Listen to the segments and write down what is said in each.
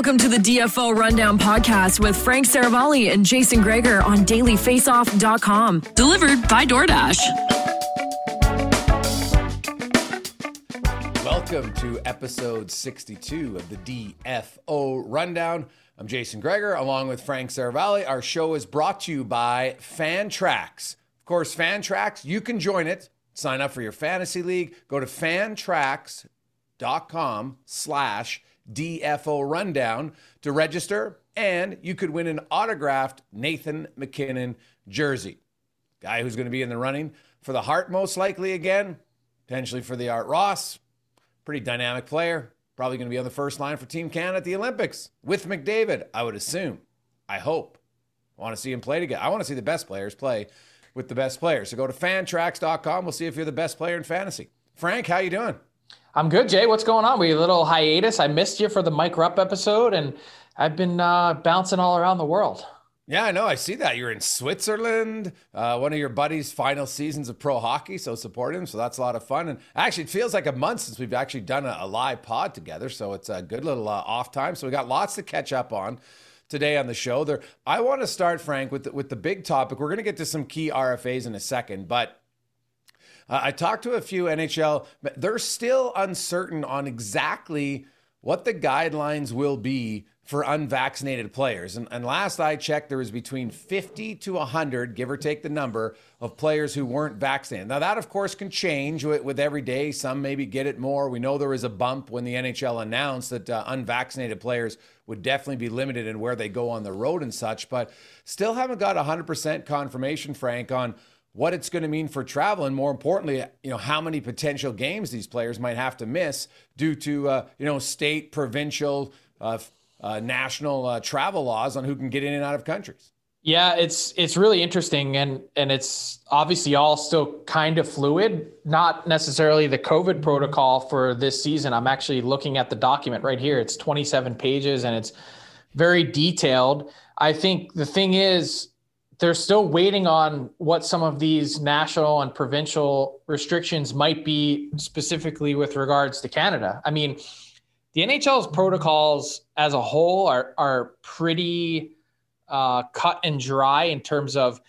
Welcome to the DFO Rundown podcast with Frank Seravalli and Jason Gregor on dailyfaceoff.com. Delivered by DoorDash. Welcome to episode 62 of the DFO Rundown. I'm Jason Gregor along with Frank Seravalli. Our show is brought to you by Fantrax. Of course, Fantrax, you can join it. Sign up for your fantasy league. Go to fantrax.com slash DFO Rundown to register, and you could win an autographed Nathan MacKinnon jersey. Guy who's going to be in the running for the Hart, most likely again, potentially for the Art Ross. Pretty dynamic player. Probably going to be on the first line for Team Canada at the Olympics with McDavid, I would assume. I hope. I want to see him play together. I want to see the best players play with the best players. So go to fantrax.com. We'll see if you're the best player in fantasy. Frank, how you doing? I'm good, Jay. What's going on? We a little hiatus. I missed you for the Mike Rupp episode, and I've been uh, bouncing all around the world. Yeah, I know. I see that. You're in Switzerland, uh, one of your buddies' final seasons of pro hockey, so support him. So that's a lot of fun. And actually, it feels like a month since we've actually done a, a live pod together. So it's a good little uh, off time. So we got lots to catch up on today on the show. There, I want to start, Frank, with the, with the big topic. We're going to get to some key RFAs in a second, but uh, I talked to a few NHL, they're still uncertain on exactly what the guidelines will be for unvaccinated players. And, and, last I checked, there was between 50 to 100, give or take the number, of players who weren't vaccinated. Now, that, of course, can change with, with every day. Some maybe get it more. We know there was a bump when the NHL announced that uh, unvaccinated players would definitely be limited in where they go on the road and such, but still haven't got 100% confirmation, Frank, on what it's going to mean for travel, and more importantly, you know how many potential games these players might have to miss due to uh, you know state, provincial, uh, uh, national uh, travel laws on who can get in and out of countries. Yeah, it's it's really interesting, and and it's obviously all still kind of fluid. Not necessarily the COVID protocol for this season. I'm actually looking at the document right here. It's 27 pages, and it's very detailed. I think the thing is they're still waiting on what some of these national and provincial restrictions might be specifically with regards to Canada. I mean, the NHL's protocols as a whole are are pretty uh, cut and dry in terms of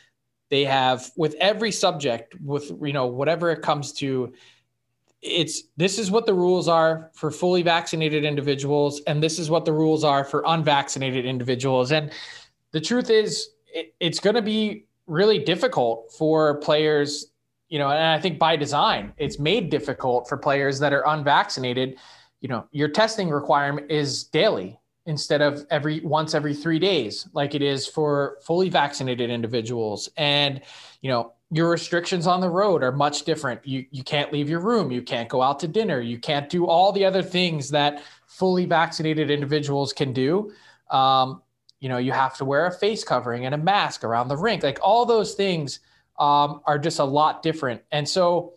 they have with every subject with you know whatever it comes to it's this is what the rules are for fully vaccinated individuals and this is what the rules are for unvaccinated individuals and the truth is it, it's going to be really difficult for players, you know, and I think by design, it's made difficult for players that are unvaccinated. You know, your testing requirement is daily instead of every once every three days, like it is for fully vaccinated individuals. And, you know, your restrictions on the road are much different. You you can't leave your room, you can't go out to dinner, you can't do all the other things that fully vaccinated individuals can do. Um, you know you have to wear a face covering and a mask around the rink. Like all those things um, are just a lot different. And so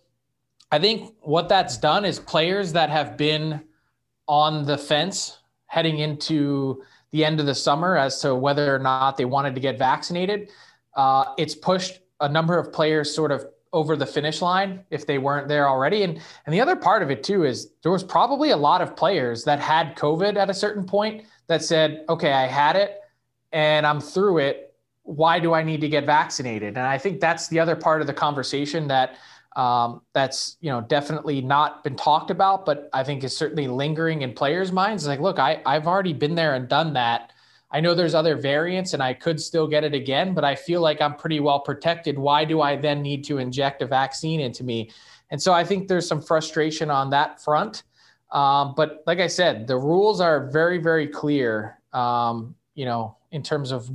i think what that's done is players that have been on the fence heading into the end of the summer as to whether or not they wanted to get vaccinated uh, it's pushed a number of players sort of over the finish line if they weren't there already. And and the other part of it too is there was probably a lot of players that had COVID at a certain point that said, okay, I had it and I'm through it. Why do I need to get vaccinated? And I think that's the other part of the conversation that um, that's you know definitely not been talked about, but I think is certainly lingering in players' minds. It's like, look, I I've already been there and done that. I know there's other variants and I could still get it again, but I feel like I'm pretty well protected. Why do I then need to inject a vaccine into me? And so I think there's some frustration on that front. Um, but like I said, the rules are very, very clear. Um, you know, in terms of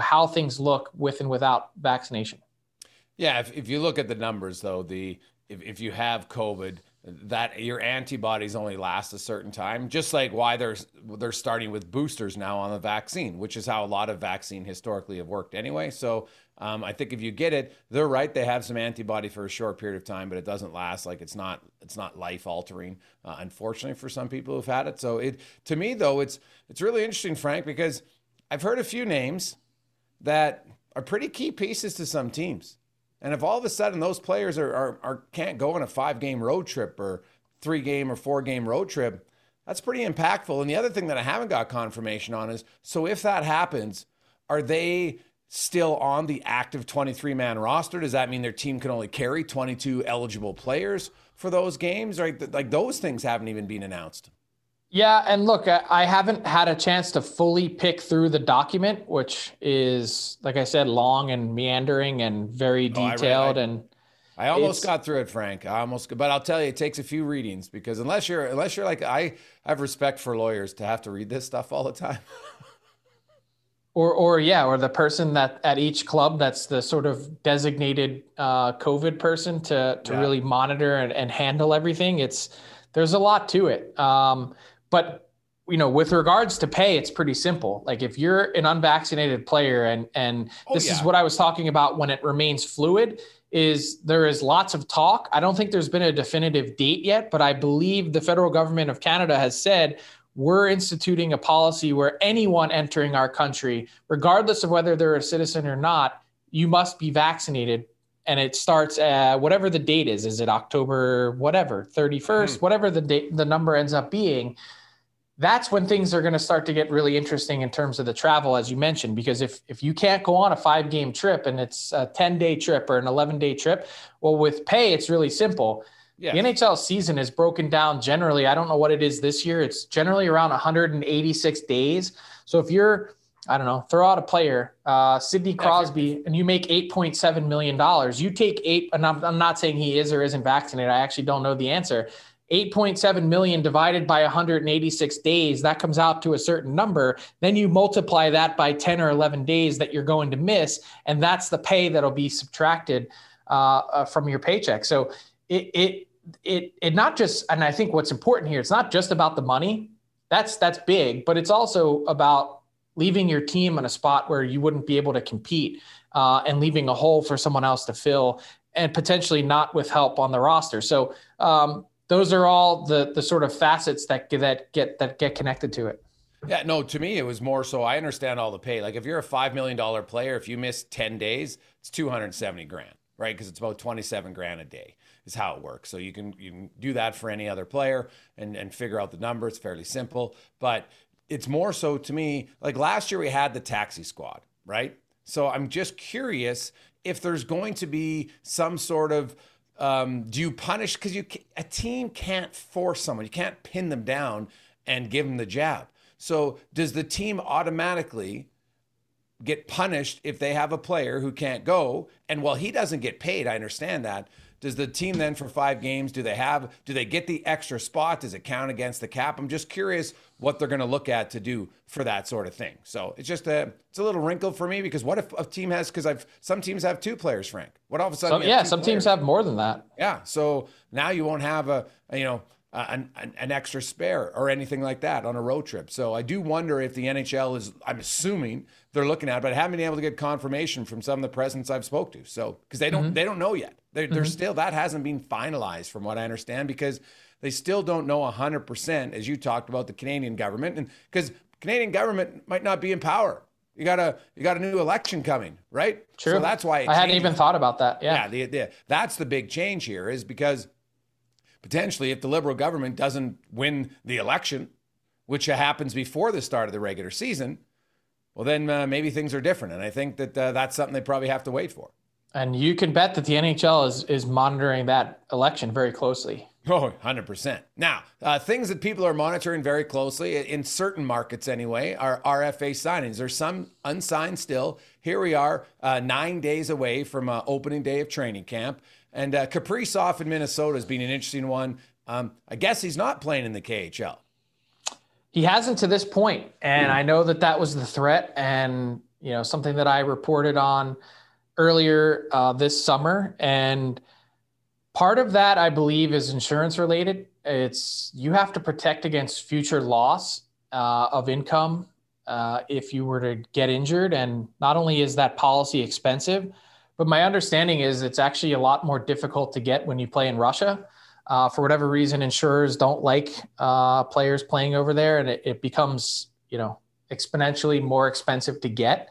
how things look with and without vaccination. Yeah, if, if you look at the numbers, though, the if, if you have COVID, that your antibodies only last a certain time. Just like why they're they're starting with boosters now on the vaccine, which is how a lot of vaccine historically have worked anyway. So um, I think if you get it, they're right. They have some antibody for a short period of time, but it doesn't last. Like it's not it's not life altering. Uh, unfortunately, for some people who've had it. So it to me though, it's it's really interesting, Frank, because I've heard a few names that are pretty key pieces to some teams. And if all of a sudden those players are, are, are can't go on a five game road trip or three game or four game road trip, that's pretty impactful. And the other thing that I haven't got confirmation on is so if that happens, are they still on the active 23 man roster? Does that mean their team can only carry 22 eligible players for those games? Right? Like those things haven't even been announced. Yeah, and look, I haven't had a chance to fully pick through the document, which is, like I said, long and meandering and very detailed. Oh, I, I, and I almost got through it, Frank. I almost, but I'll tell you, it takes a few readings because unless you're, unless you're like I, I have respect for lawyers to have to read this stuff all the time. or, or yeah, or the person that at each club that's the sort of designated uh, COVID person to to yeah. really monitor and, and handle everything. It's there's a lot to it. Um, but you know, with regards to pay, it's pretty simple. Like if you're an unvaccinated player, and and oh, this yeah. is what I was talking about when it remains fluid, is there is lots of talk. I don't think there's been a definitive date yet, but I believe the federal government of Canada has said we're instituting a policy where anyone entering our country, regardless of whether they're a citizen or not, you must be vaccinated. And it starts at whatever the date is. Is it October, whatever, 31st, mm-hmm. whatever the date, the number ends up being that's when things are going to start to get really interesting in terms of the travel, as you mentioned, because if if you can't go on a five game trip and it's a 10 day trip or an 11 day trip, well, with pay, it's really simple. Yes. The NHL season is broken down generally. I don't know what it is this year. It's generally around 186 days. So if you're, I don't know, throw out a player, uh, Sidney Crosby, and you make $8.7 million, you take eight, and I'm, I'm not saying he is or isn't vaccinated. I actually don't know the answer. 8.7 million divided by 186 days, that comes out to a certain number. Then you multiply that by 10 or 11 days that you're going to miss, and that's the pay that'll be subtracted uh, uh, from your paycheck. So it, it, it, it not just, and I think what's important here, it's not just about the money. That's that's big, but it's also about leaving your team in a spot where you wouldn't be able to compete uh, and leaving a hole for someone else to fill and potentially not with help on the roster. So um, those are all the the sort of facets that that get that get connected to it. Yeah, no, to me it was more so I understand all the pay. Like if you're a 5 million dollar player, if you miss 10 days, it's 270 grand, right? Because it's about 27 grand a day is how it works. So you can you can do that for any other player and and figure out the number. It's fairly simple, but it's more so to me like last year we had the taxi squad, right? So I'm just curious if there's going to be some sort of um, do you punish because you a team can't force someone, you can't pin them down and give them the jab. So does the team automatically get punished if they have a player who can't go? And while he doesn't get paid, I understand that. Does the team then for five games do they have do they get the extra spot? Does it count against the cap? I'm just curious what they're going to look at to do for that sort of thing. So it's just a it's a little wrinkle for me because what if a team has because I've some teams have two players, Frank. What all of a sudden? Some, yeah, some players? teams have more than that. Yeah, so now you won't have a, a you know an, an extra spare or anything like that on a road trip. So I do wonder if the NHL is, I'm assuming they're looking at, it, but I haven't been able to get confirmation from some of the presidents I've spoke to. So because they don't, mm-hmm. they don't know yet. They're, mm-hmm. they're still that hasn't been finalized from what I understand because they still don't know 100% as you talked about the Canadian government and because Canadian government might not be in power. You got a you got a new election coming, right? True. So that's why I hadn't even thought about that. Yeah. Yeah. The, the, that's the big change here is because potentially if the Liberal government doesn't win the election, which happens before the start of the regular season, well then uh, maybe things are different. And I think that uh, that's something they probably have to wait for. And you can bet that the NHL is is monitoring that election very closely. Oh, 100%. Now, uh, things that people are monitoring very closely in certain markets anyway are RFA signings. There's some unsigned still. Here we are, uh, nine days away from uh, opening day of training camp. And uh, Kaprizov in Minnesota has been an interesting one. Um, I guess he's not playing in the KHL. He hasn't to this point, and I know that that was the threat, and you know something that I reported on earlier uh, this summer, and part of that I believe is insurance related. It's you have to protect against future loss uh, of income uh, if you were to get injured, and not only is that policy expensive, but my understanding is it's actually a lot more difficult to get when you play in Russia. Uh, for whatever reason, insurers don't like uh, players playing over there, and it, it becomes you know exponentially more expensive to get.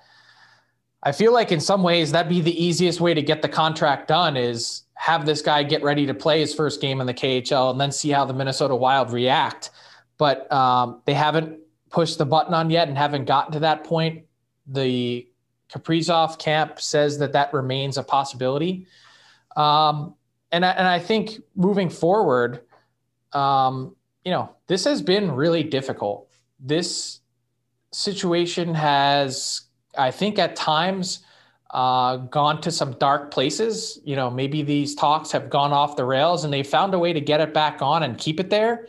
I feel like in some ways that'd be the easiest way to get the contract done is have this guy get ready to play his first game in the KHL and then see how the Minnesota Wild react. but um, they haven't pushed the button on yet and haven't gotten to that point. The Kaprizov camp says that that remains a possibility. Um, and, I, and I think moving forward, um, you know, this has been really difficult. This situation has, I think, at times uh, gone to some dark places. You know, maybe these talks have gone off the rails and they found a way to get it back on and keep it there.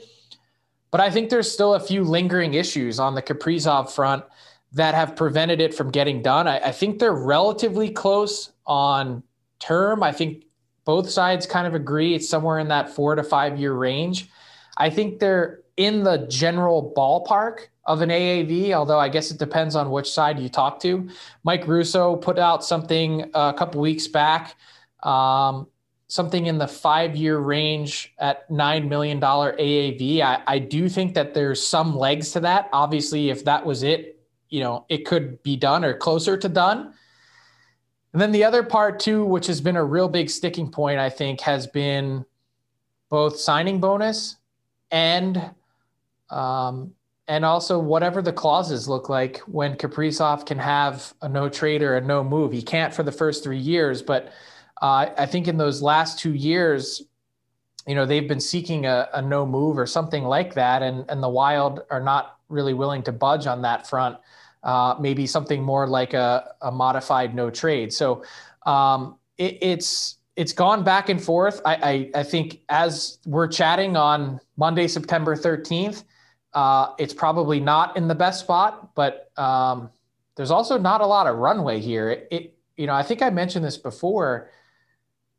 But I think there's still a few lingering issues on the Kaprizov front that have prevented it from getting done. I, I think they're relatively close on term. I think both sides kind of agree it's somewhere in that four to five year range. I think they're in the general ballpark of an AAV, although I guess it depends on which side you talk to. Mike Russo put out something a couple weeks back, um, something in the five year range at $9 million AAV. I, I do think that there's some legs to that. Obviously, if that was it, you know, it could be done or closer to done. And then the other part too, which has been a real big sticking point, I think, has been both signing bonus and um, and also whatever the clauses look like when Kaprizov can have a no trade or a no move. He can't for the first three years, but uh, I think in those last two years, you know, they've been seeking a, a no move or something like that, and and the Wild are not really willing to budge on that front uh, maybe something more like a, a modified no trade. So um, it, it's it's gone back and forth. I, I, I think as we're chatting on Monday, September 13th, uh, it's probably not in the best spot, but um, there's also not a lot of runway here. It, it, you know, I think I mentioned this before.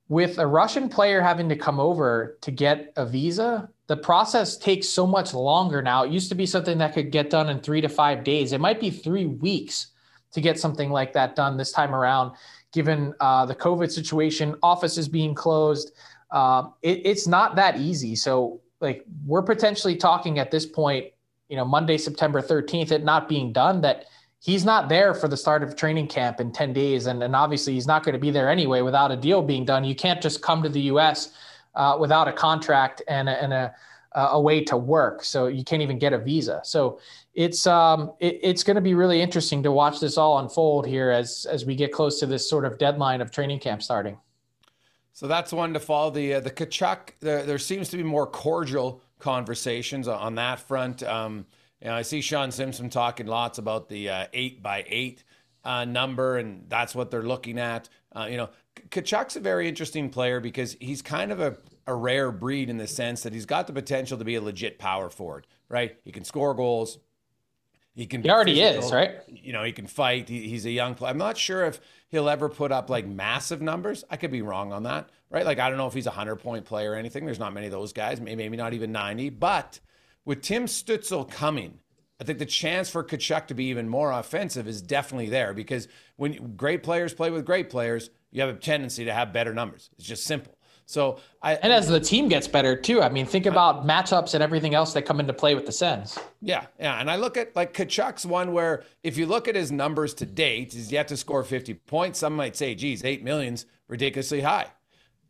With a Russian player having to come over to get a visa, the process takes so much longer now. It used to be something that could get done in three to five days. It might be three weeks to get something like that done this time around, given uh, the COVID situation, offices being closed. Uh, it, it's not that easy. So, like, we're potentially talking at this point, you know, Monday, September 13th, it not being done, that he's not there for the start of training camp in 10 days. And, and obviously, he's not going to be there anyway without a deal being done. You can't just come to the US uh, without a contract and a, and a, a way to work. So you can't even get a visa. So it's um, it, it's going to be really interesting to watch this all unfold here as as we get close to this sort of deadline of training camp starting. So that's one to follow. The uh, the Tkachuk, there, there seems to be more cordial conversations on that front. Um, you know, I see Shawn Simpson talking lots about the uh, eight by eight uh, number, and that's what they're looking at. Uh, you know, Tkachuk's a very interesting player because he's kind of a, a rare breed in the sense that he's got the potential to be a legit power forward, right? He can score goals. He can. He already physical, is, right? You know, he can fight. He, he's a young player. I'm not sure if he'll ever put up like massive numbers. I could be wrong on that, right? Like I don't know if he's a hundred point player or anything. There's not many of those guys. Maybe, maybe not even 90. But with Tim Stützle coming, I think the chance for Tkachuk to be even more offensive is definitely there because when great players play with great players, you have a tendency to have better numbers. It's just simple. So I and as the team gets better too. I mean, think about matchups and everything else that come into play with the Sens. Yeah, yeah. And I look at like Tkachuk's one where if you look at his numbers to date, he's yet to score 50 points. Some might say, geez, eight millions ridiculously high.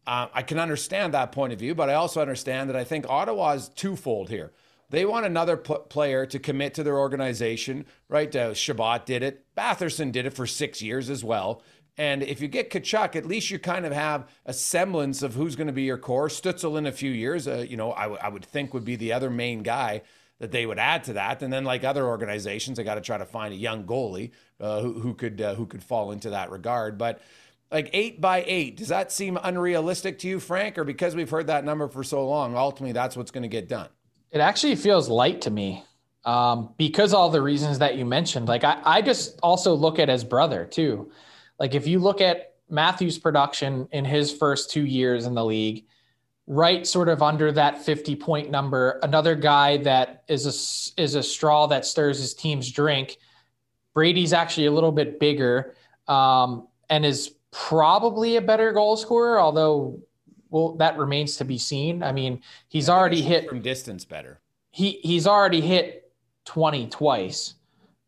Uh, I can understand that point of view, but I also understand that I think Ottawa is twofold here. They want another player to commit to their organization, right? Uh, Chabot did it. Batherson did it for six years as well. And if you get Tkachuk, at least you kind of have a semblance of who's going to be your core. Stützle in a few years, uh, you know, I, w- I would think would be the other main guy that they would add to that. And then, like other organizations, they got to try to find a young goalie uh, who, who could uh, who could fall into that regard. But like eight by eight, does that seem unrealistic to you, Frank? Or because we've heard that number for so long, ultimately that's what's going to get done? It actually feels light to me um, because all the reasons that you mentioned. Like I, I just also look at his brother too. Like if you look at Matthew's production in his first two years in the league, right sort of under that 50 point number, another guy that is a, is a straw that stirs his team's drink. Brady's actually a little bit bigger um, and is probably a better goal scorer, although well, that remains to be seen. I mean, he's yeah, already hit from distance better. He he's already hit 20 twice.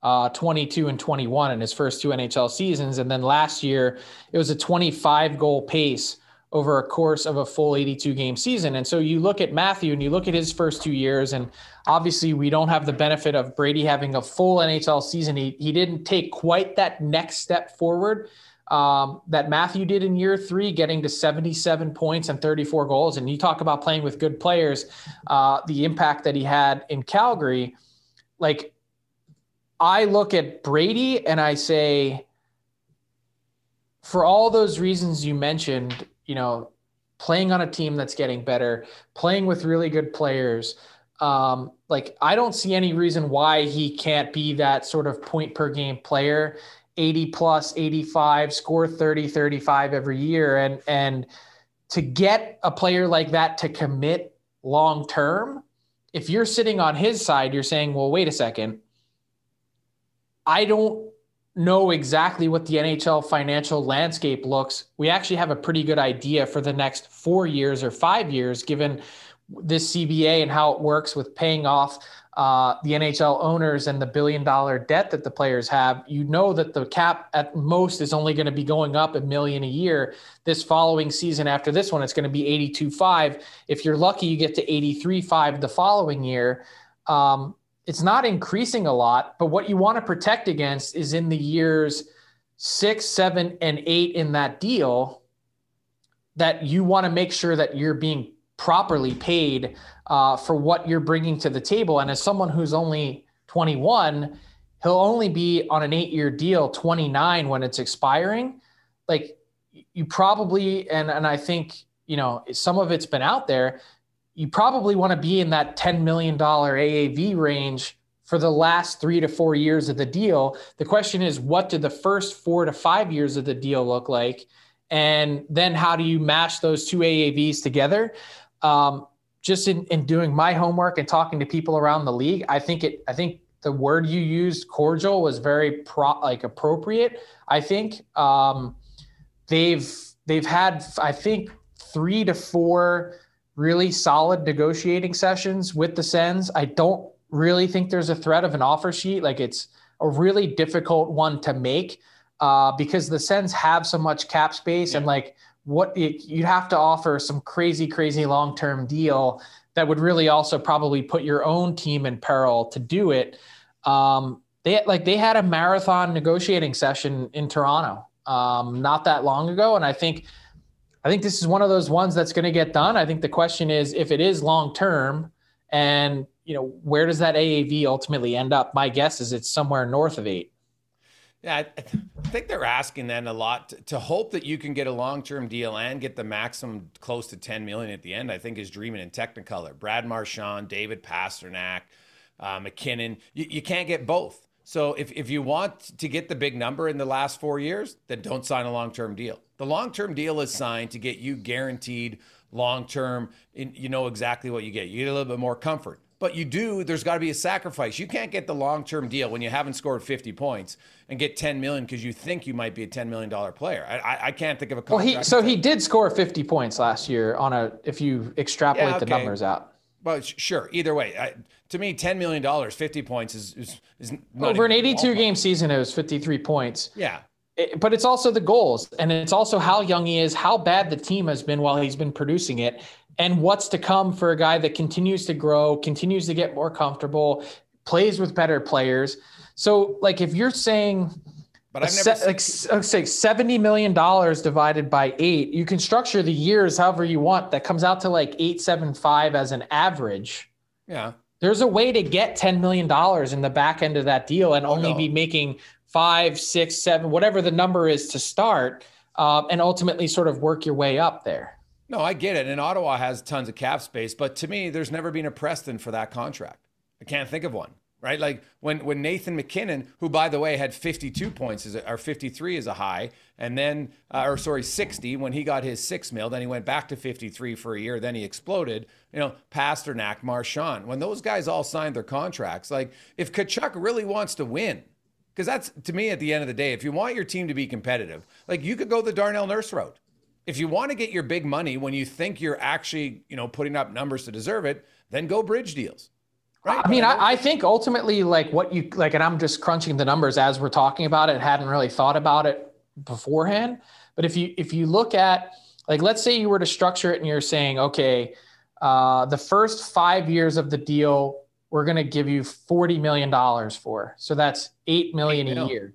Uh, 22 and 21 in his first two NHL seasons. And then last year, it was a 25 goal pace over a course of a full 82 game season. And so you look at Matthew and you look at his first two years, and obviously we don't have the benefit of Brady having a full NHL season. He, he didn't take quite that next step forward um, that Matthew did in year three, getting to 77 points and 34 goals. And you talk about playing with good players, uh, the impact that he had in Calgary. Like, I look at Brady and I say, for all those reasons you mentioned, you know, playing on a team that's getting better, playing with really good players. Um, like I don't see any reason why he can't be that sort of point per game player, 80 plus, 85, score 30, 35 every year. And and to get a player like that to commit long term, if you're sitting on his side, you're saying, well, wait a second. I don't know exactly what the NHL financial landscape looks, we actually have a pretty good idea for the next four years or five years, given this CBA and how it works with paying off uh, the NHL owners and the billion dollar debt that the players have. You know that the cap at most is only going to be going up a million a year. This following season, after this one, it's going to be 82.5. If you're lucky, you get to 83.5 the following year. Um, it's not increasing a lot, but what you want to protect against is in the years six, seven, and eight in that deal that you want to make sure that you're being properly paid uh, for what you're bringing to the table. And as someone who's only 21, he'll only be on an eight year deal, 29 when it's expiring. Like you probably, and, and I think, you know, some of it's been out there you probably want to be in that $10 million AAV range for the last three to four years of the deal. The question is, what do the first four to five years of the deal look like? And then how do you mash those two AAVs together? Um, just in, in doing my homework and talking to people around the league, I think it, I think the word you used, cordial, was very pro, like appropriate. I think um, they've they've had, I think, three to four really solid negotiating sessions with the Sens. I don't really think there's a threat of an offer sheet. Like it's a really difficult one to make uh, because the Sens have so much cap space yeah. and like what it, you'd have to offer some crazy, crazy long term deal that would really also probably put your own team in peril to do it. Um, they like they had a marathon negotiating session in Toronto um, not that long ago, and I think I think this is one of those ones that's going to get done. I think the question is if it is long term and you know where does that AAV ultimately end up? My guess is it's somewhere north of 8. Yeah, I, think they're asking then a lot to, to hope that you can get a long-term deal and get the maximum close to 10 million at the end. I think is dreaming in Technicolor. Brad Marchand, David Pastrnak, uh, MacKinnon. You, you can't get both. So if, if you want to get the big number in the last four years, then don't sign a long-term deal. The long-term deal is signed to get you guaranteed long-term. You know exactly what you get. You get a little bit more comfort. But you do, there's got to be a sacrifice. You can't get the long-term deal when you haven't scored 50 points and get 10 million because you think you might be a 10 million dollar player. I, I, I, can't think of a. Well, he so he did score 50 points last year on a if you extrapolate yeah, okay. the numbers out. Well, sure. Either way, I, to me, ten million dollars, fifty points is is, is over an eighty-two game season. It was fifty-three points. Yeah, it, but it's also the goals, and it's also how young he is, how bad the team has been while he's been producing it, and what's to come for a guy that continues to grow, continues to get more comfortable, plays with better players. So, like, if you're saying. But I've never se- like, say seventy million dollars divided by eight. You can structure the years however you want. That comes out to like eight seven five as an average. Yeah, there's a way to get ten million dollars in the back end of that deal and oh, only no. be making five, six, seven, whatever the number is to start, uh, and ultimately sort of work your way up there. No, I get it. And Ottawa has tons of cap space, but to me, there's never been a Preston for that contract. I can't think of one right? Like when when Nathan MacKinnon, who by the way had 52 points is or 53 is a high, and then uh, or sorry 60 when he got his six mil, then he went back to 53 for a year, then he exploded. You know, Pastrnak, Marchand, when those guys all signed their contracts, like if Tkachuk really wants to win. Because that's to me at the end of the day, if you want your team to be competitive, like you could go the Darnell Nurse route. If you want to get your big money when you think you're actually, you know, putting up numbers to deserve it, then go bridge deals Right. I mean, I, I, think ultimately, like what you like, and I'm just crunching the numbers as we're talking about it. Hadn't really thought about it beforehand, but if you if you look at like let's say you were to structure it and you're saying, okay, uh, the first five years of the deal, we're going to give you $40 million for. So that's 8 million a year.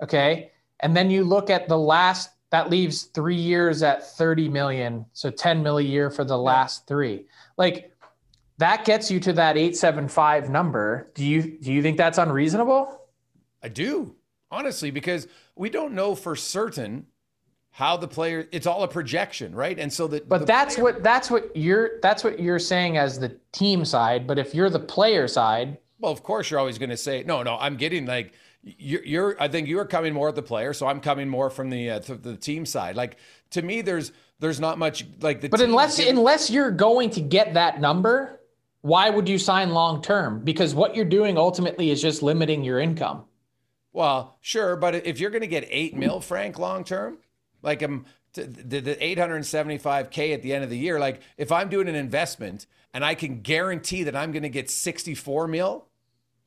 Okay. And then you look at the last, that leaves three years at 30 million. So 10 million a year for the last three. Like that gets you to that 875 number. Do you, do you think that's unreasonable? I do honestly, because we don't know for certain how the player it's all a projection right and so that but that's player, what that's what you're that's what you're saying as the team side but if you're the player side well of course you're always going to say no no i'm getting like you're, you're i think you're coming more at the player so i'm coming more from the uh, the team side like to me there's there's not much like the but unless getting, unless you're going to get that number why would you sign long term because what you're doing ultimately is just limiting your income well sure but if you're going to get eight mil frank long term like um, I'm the, the 875k at the end of the year. Like if I'm doing an investment and I can guarantee that I'm going to get 64 mil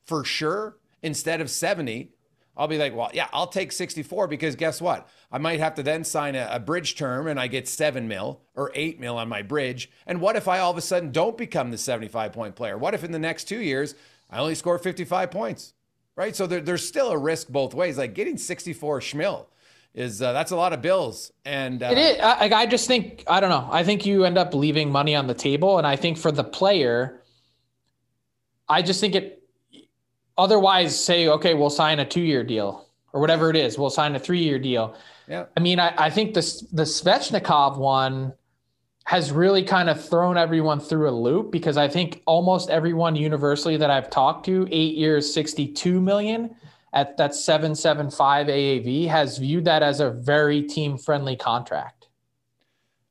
for sure instead of 70, I'll be like, well, yeah, I'll take 64 because guess what? I might have to then sign a, a, bridge term and I get seven mil or eight mil on my bridge. And what if I all of a sudden don't become the 75 point player? What if in the next two years I only score 55 points? Right. So there, there's still a risk both ways. Like getting 64 schmil is uh, that's a lot of bills. And uh, it is. I, I just think I don't know. I think you end up leaving money on the table, and I think for the player, I just think it. Otherwise, say okay, we'll sign a two-year deal or whatever it is. We'll sign a three-year deal. Yeah. I mean, I, I think this the Svechnikov one has really kind of thrown everyone through a loop because I think almost everyone universally that I've talked to, eight years, 62 million, at that 775 AAV has viewed that as a very team friendly contract.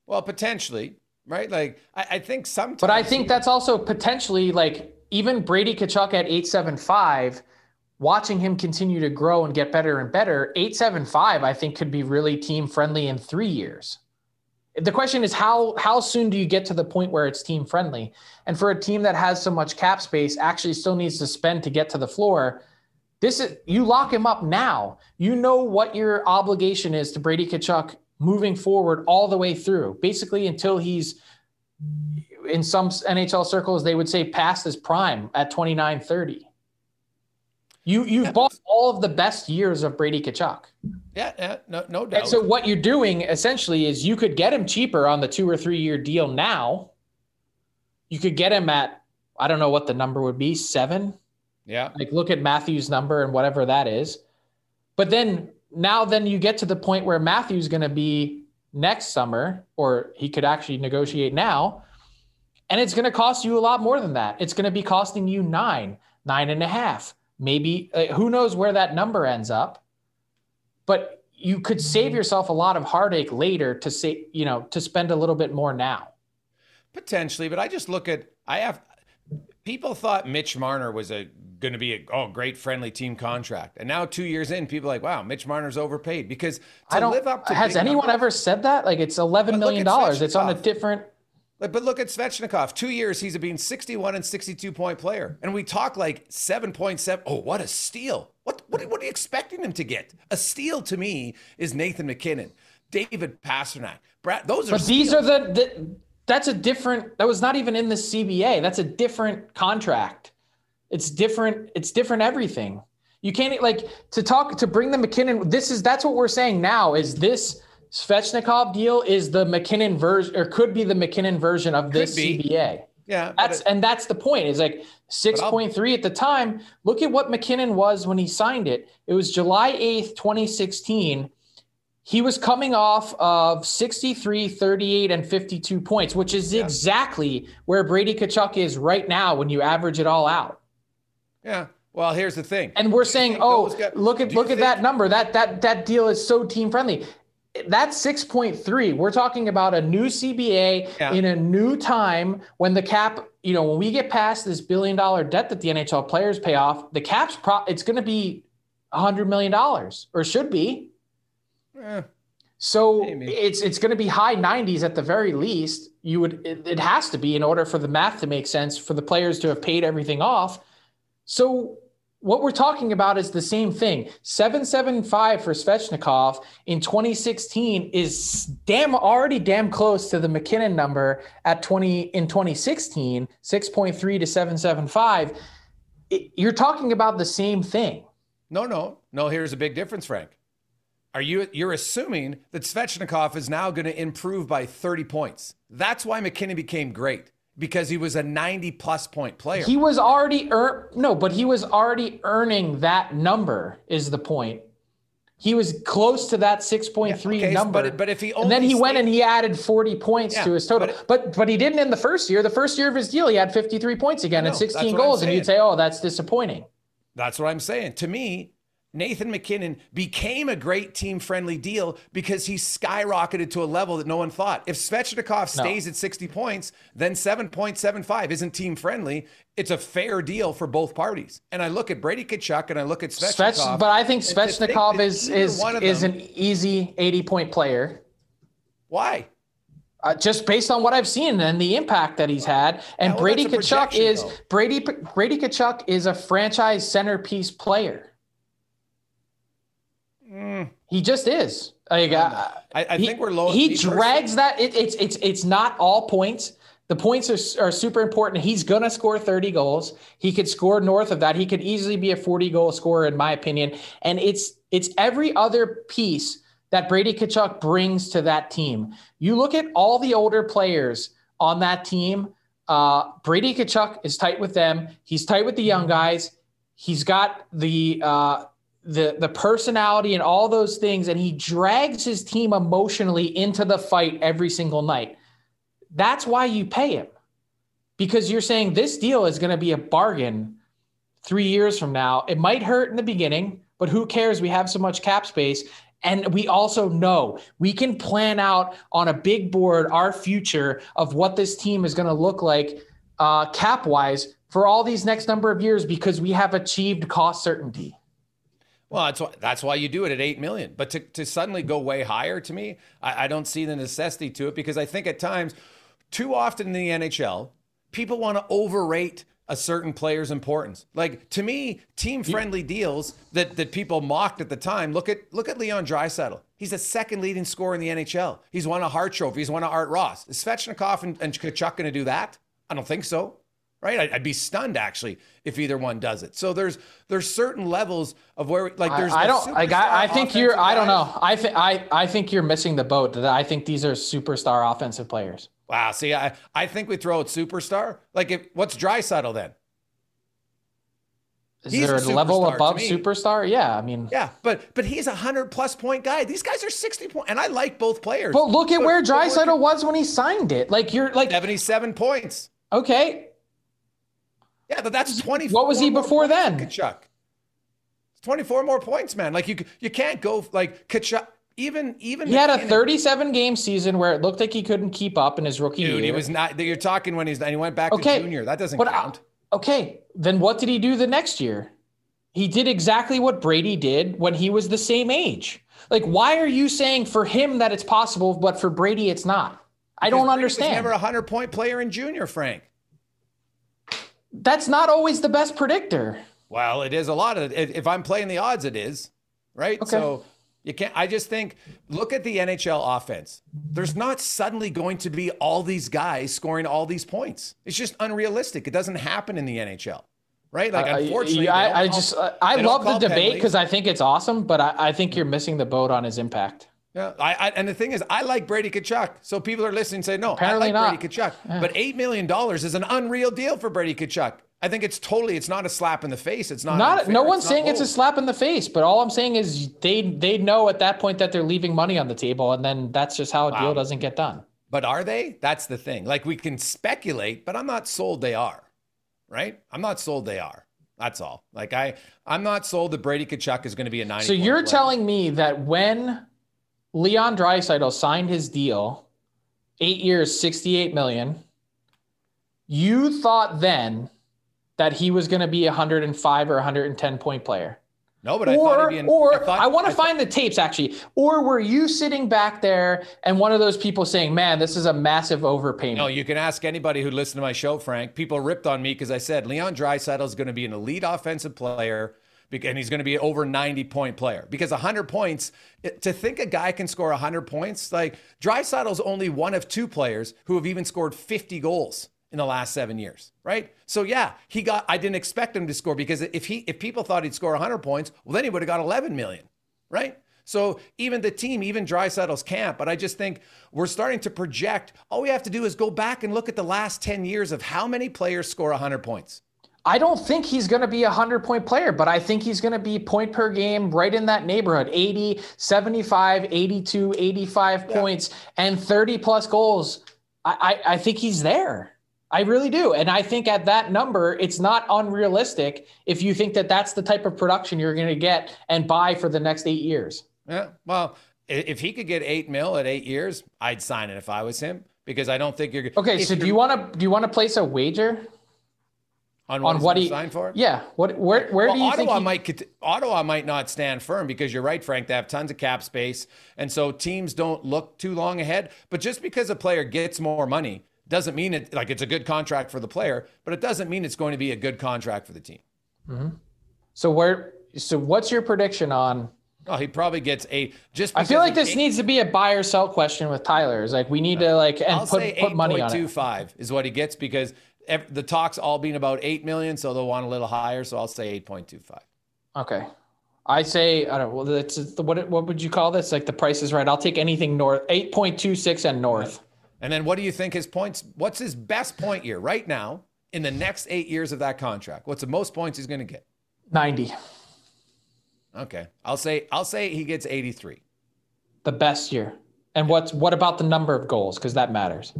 Well, potentially, right? Like I, I think sometimes But I think that's also potentially like even Brady Tkachuk at 875 watching him continue to grow and get better and better, 875 I think could be really team friendly in 3 years. The question is how how soon do you get to the point where it's team friendly? And for a team that has so much cap space actually still needs to spend to get to the floor, this is you lock him up now. You know what your obligation is to Brady Tkachuk moving forward all the way through, basically until he's in some NHL circles they would say past his prime at 29 30. You you've bought all of the best years of Brady Tkachuk. Yeah, yeah, no, no doubt. And so what you're doing essentially is you could get him cheaper on the two or three year deal now. You could get him at I don't know what the number would be, seven, yeah. Like look at Matthew's number and whatever that is. But then now then you get to the point where Matthews going to be next summer, or he could actually negotiate now. And it's going to cost you a lot more than that. It's going to be costing you nine, nine and a half, maybe. Uh, who knows where that number ends up? But you could save yourself a lot of heartache later to say, you know, to spend a little bit more now. Potentially, but I just look at I have people thought Mitch Marner was a going to be a oh great friendly team contract. And now two years in, people are like, wow, Mitch Marner's overpaid because I don't, live up to has anyone numbers, ever said that? Like it's eleven million dollars. It's on a different. Like, but look at Svechnikov. Two years, he's a being 61 and 62 point player. And we talk like 7.7. Oh, what a steal. What, what, what are you expecting him to get? A steal to me is Nathan MacKinnon, David Pastrnak. Brad, those are But these are the, the that's a different that was not even in the CBA. That's a different contract. It's different. It's different everything. You can't like to talk to bring the MacKinnon. This is that's what we're saying now. Is this Svechnikov deal is the MacKinnon version or could be the MacKinnon version of this CBA. Yeah, that's it, and that's the point. Is like six point three at the time. Look at what MacKinnon was when he signed it. It was July eighth, twenty sixteen. He was coming off of 63, 38, and 52 points, which is yeah. exactly where Brady Tkachuk is right now when you average it all out. Yeah. Well, here's the thing. And we're saying, oh, guys, look at look at that number. That that that deal is so team friendly. That's 6.3. We're talking about a new CBA yeah. in a new time when the cap, you know, when we get past this billion dollar debt that the NHL players pay off, the cap's pro it's going to be a hundred million dollars or should be. Eh, so maybe. it's it's going to be high 90s at the very least. You would it, it has to be in order for the math to make sense for the players to have paid everything off. So what we're talking about is the same thing. 775 for Svechnikov in 2016 is damn already damn close to the MacKinnon number at 20 in 2016, 6.3 to 775. It, you're talking about the same thing. No, no, no. Here's a big difference, Frank. Are you you're assuming that Svechnikov is now going to improve by 30 points? That's why MacKinnon became great because he was a 90 plus point player. He was already earn no, but he was already earning that number is the point. He was close to that 6.3 yeah, okay, number. But, but if he and then he stayed, went and he added 40 points yeah, to his total. But, but, but he didn't in the first year. The first year of his deal, he had 53 points again know, and 16 goals, and you'd say, "Oh, that's disappointing." That's what I'm saying. To me, Nathan MacKinnon became a great team friendly deal because he skyrocketed to a level that no one thought. If Svechnikov stays no. at 60 points, then 7.75 isn't team friendly. It's a fair deal for both parties. And I look at Brady Tkachuk and I look at Svechnikov. Svech, but I think Svechnikov is is is an easy 80 point player. Why? Uh, just based on what I've seen and the impact that he's had, and Brady Tkachuk is though. Brady Brady Tkachuk is a franchise centerpiece player. Mm. He just is. Like, I, I, think we're low. He drags that. It, it's it's it's not all points. The points are, are super important. He's gonna score 30 goals. He could score north of that. He could easily be a 40 goal scorer, in my opinion. And it's it's every other piece that Brady Tkachuk brings to that team. You look at all the older players on that team. Uh, Brady Tkachuk is tight with them. He's tight with the young guys. He's got the uh, the the personality and all those things and he drags his team emotionally into the fight every single night. That's why you pay him. Because you're saying this deal is going to be a bargain 3 years from now. It might hurt in the beginning but who cares? We have so much cap space. And we also know we can plan out on a big board our future of what this team is going to look like uh, cap wise for all these next number of years because we have achieved cost certainty well, that's why, that's why you do it at eight million. But to, to suddenly go way higher, to me, I, I don't see the necessity to it because I think at times, too often in the NHL, people want to overrate a certain player's importance. Like to me, team friendly deals that that people mocked at the time. Look at look at Leon Draisaitl. He's the second leading scorer in the NHL. He's won a Hart Trophy. He's won a Art Ross. Is Svechnikov and, and Tkachuk going to do that? I don't think so right? I'd, be stunned actually if either one does it. So there's there's certain levels of where like there's. I, I don't. Like I, I think you're. I don't know. I think I I think you're missing the boat. that I think these are superstar offensive players. Wow. See, I I think we throw out superstar. Like, if what's Draisaitl then? Is he's there a, a level above superstar? Yeah, I mean, yeah, but but he's a hundred plus point guy. These guys are sixty point, and I like both players. But look at but, where Draisaitl was when he signed it. Like you're like seventy seven points. Okay, yeah, but that's 24. What was he before then? Tkachuk. It's 24 more points, man. Like you you can't go like Tkachuk even even he had a 37 game season where it looked like he couldn't keep up in his rookie Dude, year. he was not. You're talking when he's and he went back okay, to junior. That doesn't but, uh, count. Okay, then what did he do the next year? He did exactly what Brady did when he was the same age. Like, why are you saying for him that it's possible, but for Brady it's not? I don't understand. never a hundred point player in junior, Frank that's not always the best predictor. Well, it is a lot of it. If I'm playing the odds, it is, right? Okay. So you can't, I just think, look at the NHL offense. There's not suddenly going to be all these guys scoring all these points. It's just unrealistic. It doesn't happen in the NHL. Right, like uh, unfortunately, I, I just uh, I love the debate because I think it's awesome, but I, I think you're missing the boat on his impact. Yeah, I, I, and the thing is, I like Brady Tkachuk. So people are listening say, no, Apparently I like not. Brady Tkachuk. Yeah. But $8 million is an unreal deal for Brady Tkachuk. I think it's totally, it's not a slap in the face. It's not, not unfair. no one's it's saying it's a slap in the face, but all I'm saying is they, they know at that point that they're leaving money on the table. And then that's just how a wow. deal doesn't get done. But are they? That's the thing. Like we can speculate, but I'm not sold they are. Right? I'm not sold they are. That's all. Like I, I'm not sold that Brady Tkachuk is going to be a 90. So you're player. telling me that when Leon Draisaitl signed his deal, eight years, 68 million. You thought then that he was going to be a 105 or 110 point player. No, but I or, be in, or I, thought, I want to I thought- find the tapes actually. Or were you sitting back there and one of those people saying, "Man, this is a massive overpayment"? No, you can ask anybody who listened to my show, Frank. People ripped on me because I said Leon Draisaitl is going to be an elite offensive player, and he's going to be over 90 point player. Because 100 points, to think a guy can score 100 points, like Draisaitl's only one of two players who have even scored 50 goals in the last seven years, right? So yeah, he got. I didn't expect him to score because if he if people thought he'd score 100 points, well then he would have got 11 million, right? So even the team, even Draisaitl's camp, but I just think we're starting to project. All we have to do is go back and look at the last 10 years of how many players score 100 points. I don't think he's going to be a 100 point player, but I think he's going to be point per game right in that neighborhood 80, 75, 82, 85 points, and 30 plus goals. I, I, I think he's there. I really do. And I think at that number, it's not unrealistic if you think that that's the type of production you're going to get and buy for the next eight years. Yeah. Well, if he could get eight mil at eight years, I'd sign it if I was him because I don't think you're Okay, so do you want to do you want to place a wager on what, on what he sign for? Yeah, what where where Well, do you Ottawa think he, might Ottawa might not stand firm because you're right, Frank. They have tons of cap space, and so teams don't look too long ahead. But just because a player gets more money doesn't mean it like it's a good contract for the player, but it doesn't mean it's going to be a good contract for the team. Mm-hmm. So where so what's your prediction on Oh, he probably gets eight. Just I feel like this of- needs to be a buy or sell question with Tyler. Is like we need to like and I'll put say put money on it. 8.25 is what he gets because the talks all being about 8 million, so they'll want a little higher. So I'll say 8.25. Okay. I say I don't know. Well, it's it's the, what what would you call this? Like the price is right. I'll take anything north. Eight point two six and north. And then what do you think his points? What's his best point year right now in the next eight years of that contract? What's the most points he's going to get? Ninety. Okay, I'll say I'll say he gets 83. The best year. And what's what about the number of goals? Because that matters.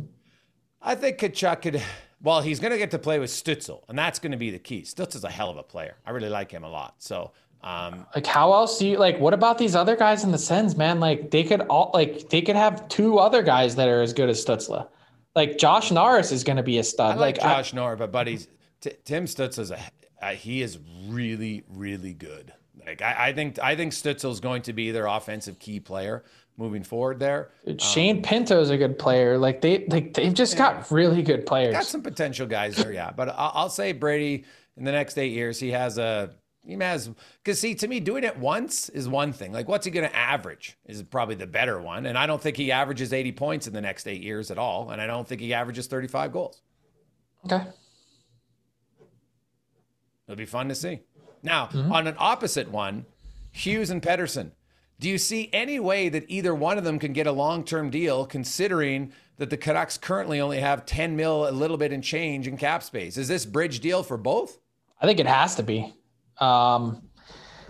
I think Tkachuk could. Well, he's going to get to play with Stützle, and that's going to be the key. Stützle's a hell of a player. I really like him a lot. So, um, Like how else do you like? What about these other guys in the Sens, man? Like they could all like they could have two other guys that are as good as Stützle. Like Josh Norris is going to be a stud. like like I- Josh Norr, but buddies, T- Tim Stutz is a uh, he is really really good. Like I, I think I think Stützle's going to be their offensive key player moving forward. There, Shane Pinto's a good player. Like they like they've just got really good players. got some potential guys there, yeah. But I'll, I'll say Brady in the next eight years, he has a he has because see to me doing it once is one thing. Like what's he going to average is probably the better one, and I don't think he averages 80 points in the next eight years at all, and I don't think he averages 35 goals. okay. It'll be fun to see. Now, Mm-hmm. on an opposite one, Hughes and Pettersson. Do you see any way that either one of them can get a long-term deal, considering that the Canucks currently only have 10 mil, a little bit in change in cap space? Is this bridge deal for both? I think it has to be. Um,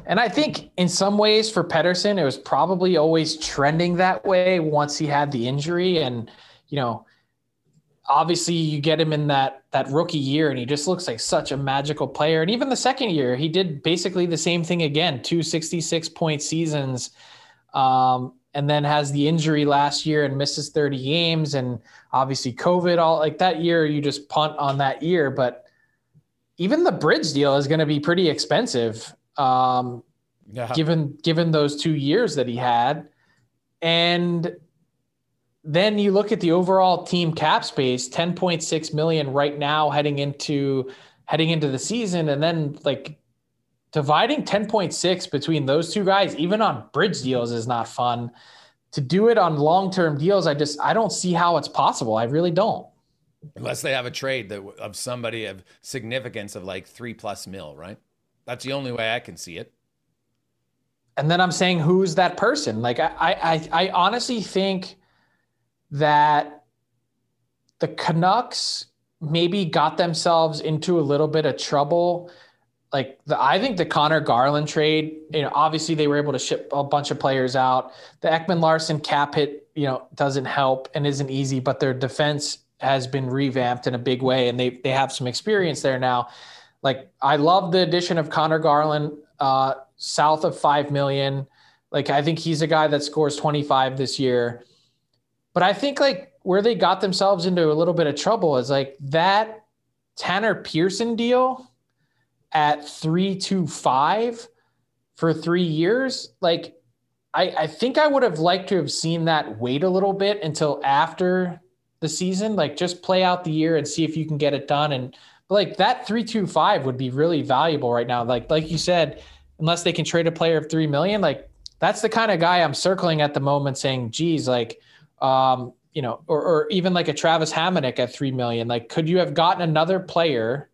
and I think in some ways for Pettersson, it was probably always trending that way once he had the injury. And, you know, obviously you get him in that that rookie year and he just looks like such a magical player. And even the second year, he did basically the same thing again, two 66 point seasons. Um, and then has the injury last year and misses 30 games and obviously COVID all like that year you just punt on that year. But even the bridge deal is going to be pretty expensive um, Yeah. given given those two years that he had and then you look at the overall team cap space 10.6 million right now heading into heading into the season and then like dividing 10.6 between those two guys even on bridge deals is not fun to do it on long-term deals i just i don't see how it's possible i really don't Unless they have a trade that of somebody of significance of like three plus mil, right? That's the only way I can see it. and then I'm saying who's that person? Like I, I, I honestly think that the Canucks maybe got themselves into a little bit of trouble. Like the, I think the Conor Garland trade, you know, obviously they were able to ship a bunch of players out. The Ekman-Larsson cap hit, you know, doesn't help and isn't easy, but their defense has been revamped in a big way, and they they have some experience there now. Like I love the addition of Conor Garland, uh, south of five million. Like I think he's a guy that scores 25 this year. But I think like where they got themselves into a little bit of trouble is like that Tanner Pearson deal at 325 for three years, like I, I think I would have liked to have seen that wait a little bit until after the season, like just play out the year and see if you can get it done. And like that three two five would be really valuable right now. Like like you said, unless they can trade a player of three million, like that's the kind of guy I'm circling at the moment, saying, "Geez, like, um, you know, or, or even like a Travis Hamonic at three million. Like, could you have gotten another player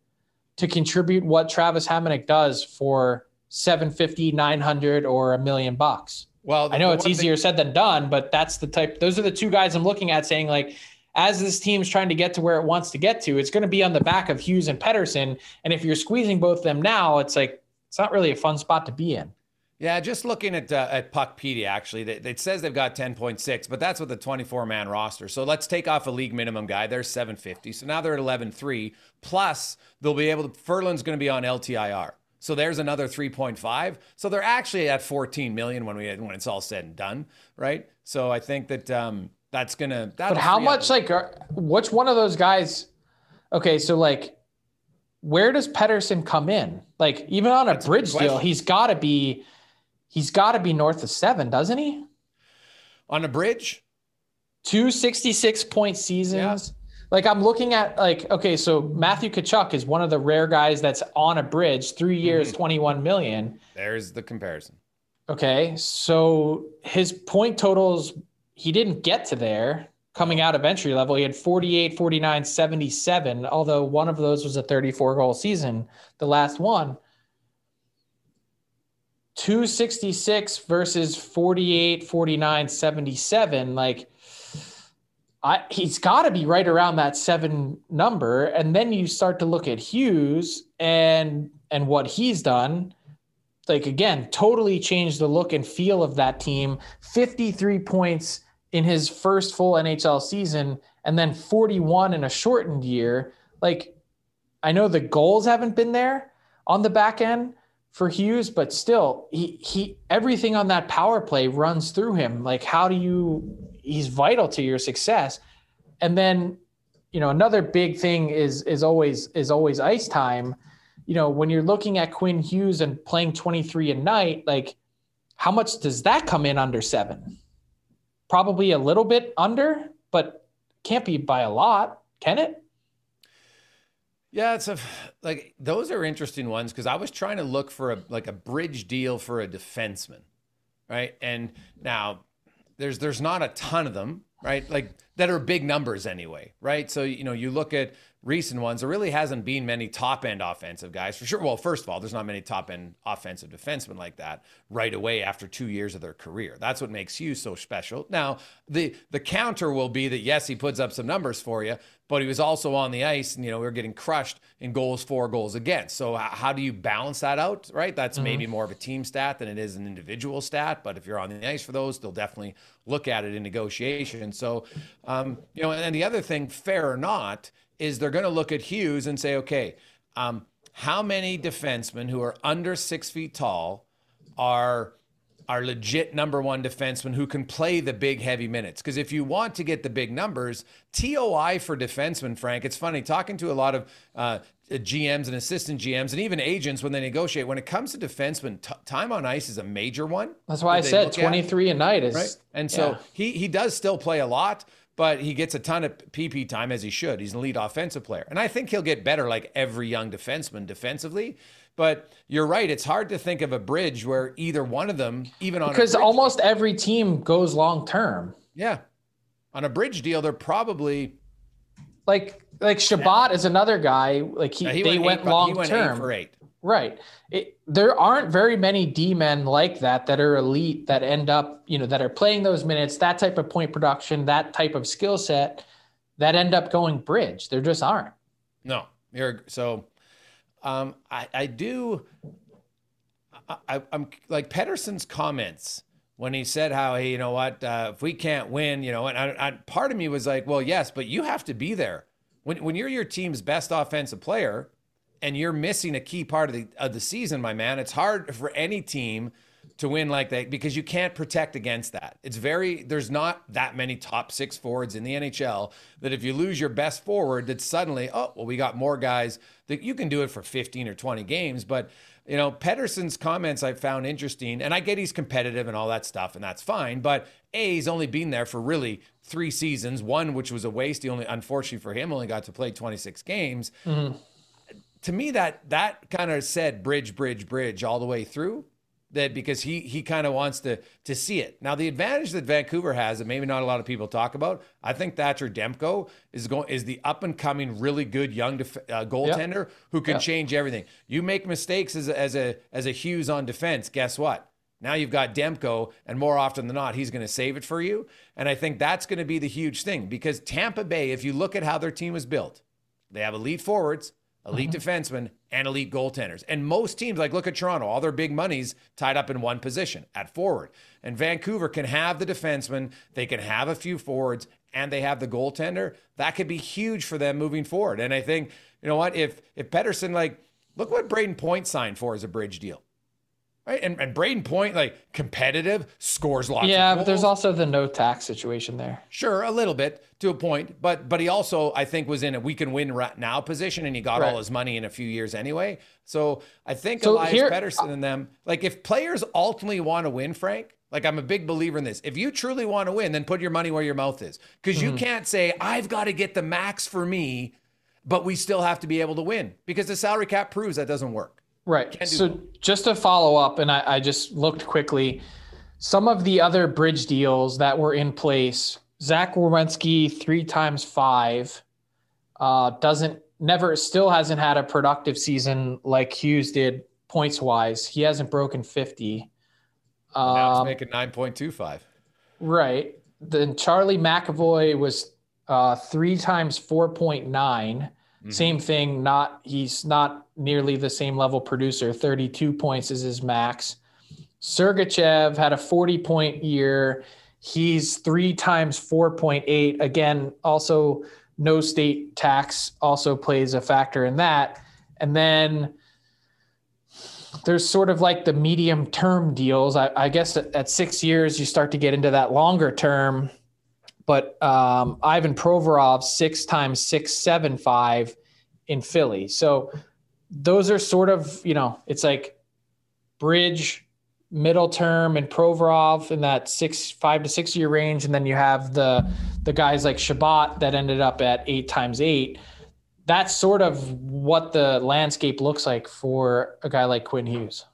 to contribute what Travis Hamonic does for 750, 900, or a million bucks?" Well, I know it's easier thing- said than done, but that's the type. Those are the two guys I'm looking at, saying like, as this team's trying to get to where it wants to get to, it's going to be on the back of Hughes and Pettersson. And if you're squeezing both of them now, it's like it's not really a fun spot to be in. Yeah, just looking at uh, at Puckpedia, actually, it says they've got 10.6, but that's with the 24 man roster. So let's take off a league minimum guy. They're 750. So now they're at 11.3. Plus, they'll be able to, Ferland's going to be on LTIR. So there's another 3.5. So they're actually at 14 million when we when it's all said and done, right? So I think that um, that's gonna. But how much like are, which one of those guys? Okay, so like, where does Pettersson come in? Like even on a that's bridge a deal, he's got to be, he's got to be north of seven, doesn't he? On a bridge, two sixty six point seasons. Yeah. Like I'm looking at like okay, so Matthew Tkachuk is one of the rare guys that's on a bridge, three years, mm-hmm. 21 million. There's the comparison. Okay, so his point totals, he didn't get to there coming out of entry level. He had 48, 49, 77, although one of those was a 34 goal season, the last one. 266 versus 48, 49, 77. Like I, he's got to be right around that seven number. And then you start to look at Hughes and and what he's done. Like again, totally changed the look and feel of that team. 53 points in his first full NHL season, and then 41 in a shortened year. Like, I know the goals haven't been there on the back end for Hughes, but still, he he everything on that power play runs through him. Like, how do you he's vital to your success. And then, you know, another big thing is is always is always ice time. You know, when you're looking at Quinn Hughes and playing 23 a night, like how much does that come in under seven? Probably a little bit under, but can't be by a lot, can it? Yeah, it's a like those are interesting ones because I was trying to look for a like a bridge deal for a defenseman, right? And now there's there's not a ton of them, right? Like that are big numbers anyway, right? So you know, you look at recent ones, there really hasn't been many top end offensive guys for sure. Well, first of all, there's not many top end offensive defensemen like that right away after two years of their career. That's what makes you so special. Now, the the counter will be that yes, he puts up some numbers for you, but he was also on the ice, and you know we are getting crushed in goals for, goals against. So how do you balance that out? Right, that's mm-hmm. maybe more of a team stat than it is an individual stat. But if you're on the ice for those, they'll definitely look at it in negotiation. So, um, you know, and the other thing, fair or not is they're going to look at Hughes and say, okay, um, how many defensemen who are under six feet tall are are legit number one defensemen who can play the big heavy minutes. Because if you want to get the big numbers, TOI for defensemen, Frank, it's funny talking to a lot of uh, GMs and assistant GMs and even agents when they negotiate. When it comes to defensemen, t- time on ice is a major one. That's why I said 23 at. a night is right. And so yeah. he he does still play a lot but he gets a ton of PP time as he should. He's an elite offensive player. And I think he'll get better like every young defenseman defensively. But you're right. It's hard to think of a bridge where either one of them, even on because almost every team goes long term. Yeah, on a bridge deal, they're probably like like Chabot is another guy. Like he, yeah, he they went, went long term for eight. Right. It, there aren't very many D men like that that are elite that end up, you know, that are playing those minutes, that type of point production, that type of skill set that end up going bridge. There just aren't. No. You're, so um, I, I do. I, am like Pettersson's comments when he said how, hey, you know what, uh, if we can't win, you know, and I, I, part of me was like, well, yes, but you have to be there. When, when you're your team's best offensive player, and you're missing a key part of the of the season, my man. It's hard for any team to win like that because you can't protect against that. It's very there's not that many top 6 forwards in the NHL that if you lose your best forward that suddenly, oh, well we got more guys that you can do it for 15 or 20 games, but you know, Pettersson's comments I found interesting, and I get he's competitive and all that stuff, and that's fine. But A, he's only been there for really three seasons, one which was a waste. He only, unfortunately for him, only got to play 26 games. Mm-hmm. To me, that that kind of said bridge, bridge, bridge all the way through that because he he kind of wants to to see it. Now the advantage that Vancouver has that maybe not a lot of people talk about, I think Thatcher Demko is going is the up and coming really good young def, uh, goaltender yep. who can yep. change everything. You make mistakes as a, as a as a Hughes on defense, guess what? Now you've got Demko, and more often than not, he's going to save it for you. And I think that's going to be the huge thing because Tampa Bay, if you look at how their team is built, they have elite forwards, elite mm-hmm. defensemen, and elite goaltenders. And most teams, like look at Toronto, all their big money's tied up in one position at forward. And Vancouver can have the defenseman, they can have a few forwards, and they have the goaltender. That could be huge for them moving forward. And I think, you know what, if if Pettersson, like, look what Brayden Point signed for as a bridge deal. Right. And, and Brayden Point, like competitive, scores lots yeah, but there's also the no tax situation there. Sure, a little bit to a point. But but he also, I think, was in a we can win right now position and he got right. all his money in a few years anyway. So I think so Elias here, Pettersson and them, like if players ultimately want to win, Frank, like I'm a big believer in this. If you truly want to win, then put your money where your mouth is. Because mm-hmm. you can't say, I've got to get the max for me, but we still have to be able to win. Because the salary cap proves that doesn't work. Right. So both. just to follow up, and I, I just looked quickly, some of the other bridge deals that were in place, Zach Werenski, three times five, uh, doesn't never still hasn't had a productive season like Hughes did points wise. He hasn't broken 50. Um, now he's making 9.25. Right. Then Charlie McAvoy was uh, three times 4.9. Mm-hmm. Same thing. Not he's not nearly the same level producer. Thirty-two points is his max. Sergachev had a forty-point year. He's three times four point eight. Again, also no state tax also plays a factor in that. And then there's sort of like the medium term deals. I, I guess at, at, six years, you start to get into that longer term but um, Ivan Provorov six times six seven five in Philly. So those are sort of you know it's like bridge middle term and Provorov in that six five to six year range, and then you have the the guys like Chabot that ended up at eight times eight. That's sort of what the landscape looks like for a guy like Quinn Hughes.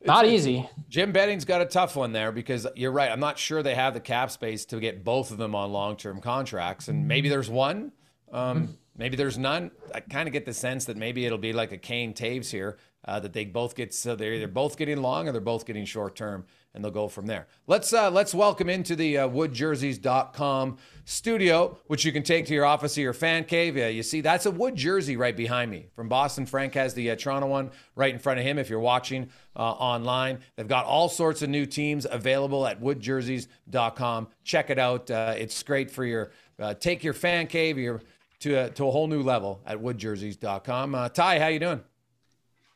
It's not easy. Jim Benning's got a tough one there because you're right. I'm not sure they have the cap space to get both of them on long term contracts. And maybe there's one, um, maybe there's none. I kind of get the sense that maybe it'll be like a Kane Toews here, uh, that they both get, so they're either both getting long or they're both getting short term and they'll go from there. Let's uh, let's welcome into the uh, woodjerseys.com studio, which you can take to your office or your fan cave. Yeah, you see, that's a wood jersey right behind me from Boston. Frank has the uh, Toronto one right in front of him. If you're watching uh, online, they've got all sorts of new teams available at woodjerseys.com. Check it out. Uh, it's great for your uh, take your fan cave your to a, to a whole new level at woodjerseys.com. Ty, how you doing?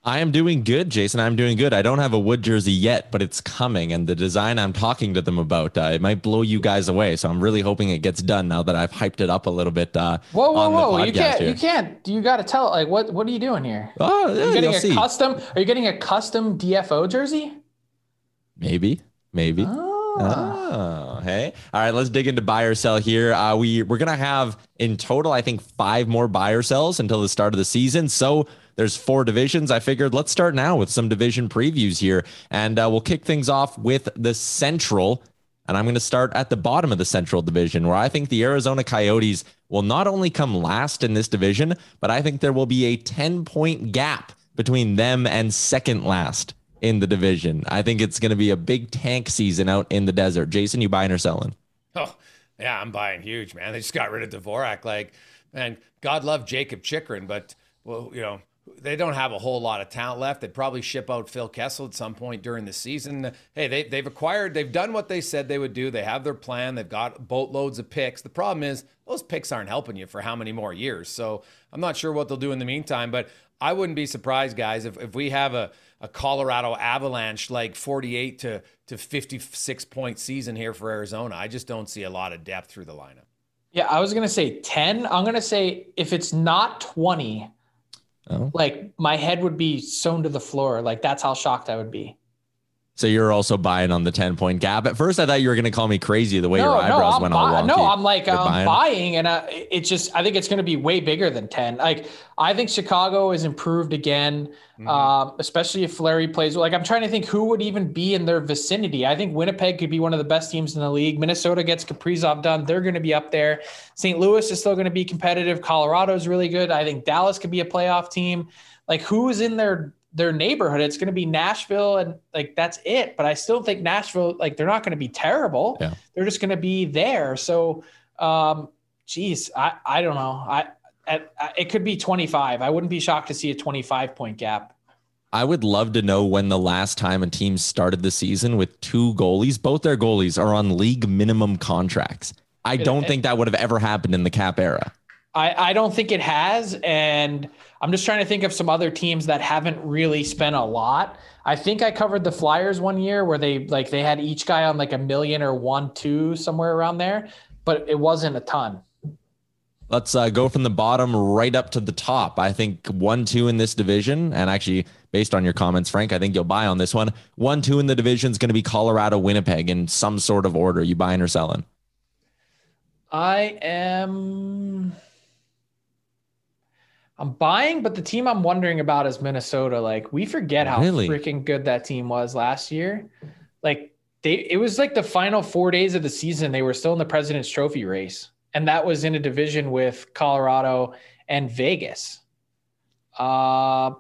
I am doing good, Jason. I'm doing good. I don't have a wood jersey yet, but it's coming. And the design I'm talking to them about, uh, it might blow you guys away. So I'm really hoping it gets done now that I've hyped it up a little bit. Uh, whoa, whoa, whoa! You can't, here. you can't. You got to tell. Like, what, what are you doing here? Oh, yeah, are you getting a see. custom? Are you getting a custom DFO jersey? Maybe, maybe. Oh. Oh, hey. All right, let's dig into buy or sell here. Uh, we we're gonna have in total, I think, five more buy or sells until the start of the season. So there's four divisions. I figured let's start now with some division previews here. And uh, we'll kick things off with the Central. And I'm going to start at the bottom of the Central Division, where I think the Arizona Coyotes will not only come last in this division, but I think there will be a 10 point gap between them and second last in the division. I think it's going to be a big tank season out in the desert. Jason, you buying or selling? Oh, yeah, I'm buying huge, man. They just got rid of Dvorak. Like, man, God love Jakob Chychrun, but, well, you know, they don't have a whole lot of talent left. They'd probably ship out Phil Kessel at some point during the season. Hey, they, they've acquired, they've done what they said they would do. They have their plan. They've got boatloads of picks. The problem is those picks aren't helping you for how many more years. So I'm not sure what they'll do in the meantime, but I wouldn't be surprised, guys, if, if we have a, a Colorado Avalanche like 48 to, to 56 point season here for Arizona. I just don't see a lot of depth through the lineup. Yeah, I was going to say 10. I'm going to say if it's not 20, Oh. Like my head would be sewn to the floor. Like that's how shocked I would be. So you're also buying on the 10 point gap. At first, I thought you were going to call me crazy the way no, your eyebrows no, went bu- all wonky. No, I'm like, You're I'm buying? buying, and uh, it's just, I think it's going to be way bigger than 10. Like, I think Chicago is improved again, Mm-hmm. um, especially if Fleury plays. Like, I'm trying to think who would even be in their vicinity. I think Winnipeg could be one of the best teams in the league. Minnesota gets Kaprizov done. They're going to be up there. St. Louis is still going to be competitive. Colorado's really good. I think Dallas could be a playoff team. Like, who is in their their neighborhood. It's going to be Nashville, and like that's it. But I still think Nashville, like they're not going to be terrible. Yeah. They're just going to be there. So, um, geez, I I don't know. I at, it could be 25. I wouldn't be shocked to see a 25 point gap. I would love to know when the last time a team started the season with two goalies. Both their goalies are on league minimum contracts. I don't think that would have ever happened in the cap era. I, I don't think it has. And I'm just trying to think of some other teams that haven't really spent a lot. I think I covered the Flyers one year where they like they had each guy on like a million or one, two, somewhere around there, but it wasn't a ton. Let's uh, go from the bottom right up to the top. I think one, two in this division, and actually, based on your comments, Frank, I think you'll buy on this one. One, two in the division is going to be Colorado, Winnipeg in some sort of order. You buying or selling? I am. I'm buying, but the team I'm wondering about is Minnesota. Like we forget how Really? freaking good that team was last year. Like they, it was like the final four days of the season. They were still in the President's Trophy race, and that was in a division with Colorado and Vegas. Uh,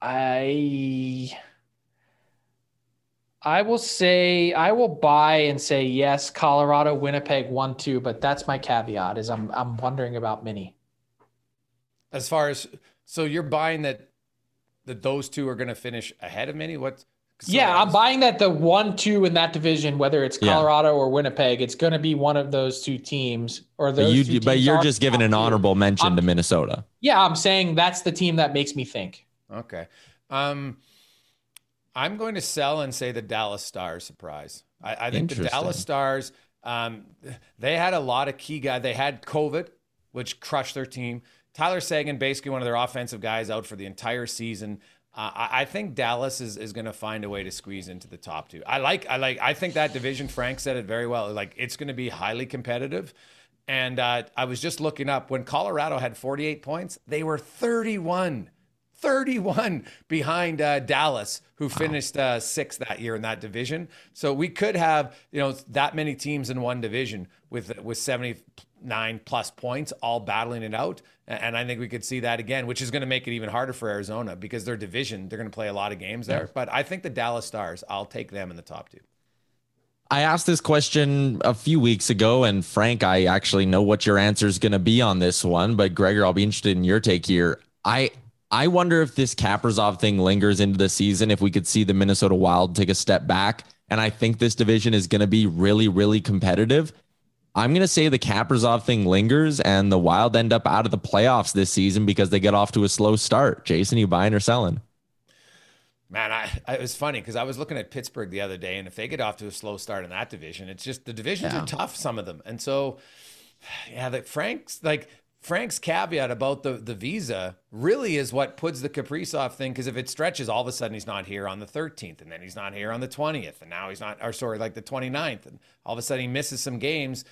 I. I will say I will buy and say yes, Colorado, Winnipeg, one, two, but that's my caveat. Is I'm I'm wondering about Mini. As far as so, you're buying that that those two are going to finish ahead of Mini. What? so yeah, I'm buying that the one, two in that division, whether it's Yeah. Colorado or Winnipeg, it's going to be one of those two teams. Or But, those two you, but teams you're just giving an two. honorable mention I'm- to Minnesota. Yeah, I'm saying that's the team that makes me think. Okay. Um, I'm going to sell and say the Dallas Stars surprise. I, I think the Dallas Stars, um, they had a lot of key guys. They had COVID, which crushed their team. Tyler Seguin, basically one of their offensive guys, out for the entire season. Uh, I, think Dallas is, is going to find a way to squeeze into the top two. I like, I like, I think that division. Frank said it very well. Like it's going to be highly competitive. And uh, I was just looking up when Colorado had 48 points, they were 31. 31 behind uh, Dallas, who finished uh, sixth that year in that division. So we could have, you know, that many teams in one division with with 79 plus points, all battling it out. And I think we could see that again, which is going to make it even harder for Arizona because their division, they're going to play a lot of games there. But I think the Dallas Stars, I'll take them in the top two. I asked this question a few weeks ago, and Frank, I actually know what your answer is going to be on this one. But Gregor, I'll be interested in your take here. I I wonder if this Kaprizov thing lingers into the season. If we could see the Minnesota Wild take a step back, and I think this division is going to be really, really competitive. I'm going to say the Kaprizov thing lingers, and the Wild end up out of the playoffs this season because they get off to a slow start. Jason, you buying or selling? Man, I, it was funny because I was looking at Pittsburgh the other day, and if they get off to a slow start in that division, it's just the divisions Yeah. are tough, some of them, and so yeah, the Frank's like Frank's caveat about the the visa really is what puts the Kaprizov thing because if it stretches, all of a sudden he's not here on the 13th, and then he's not here on the 20th, and now he's not, or sorry, like the 29th, and all of a sudden he misses some games.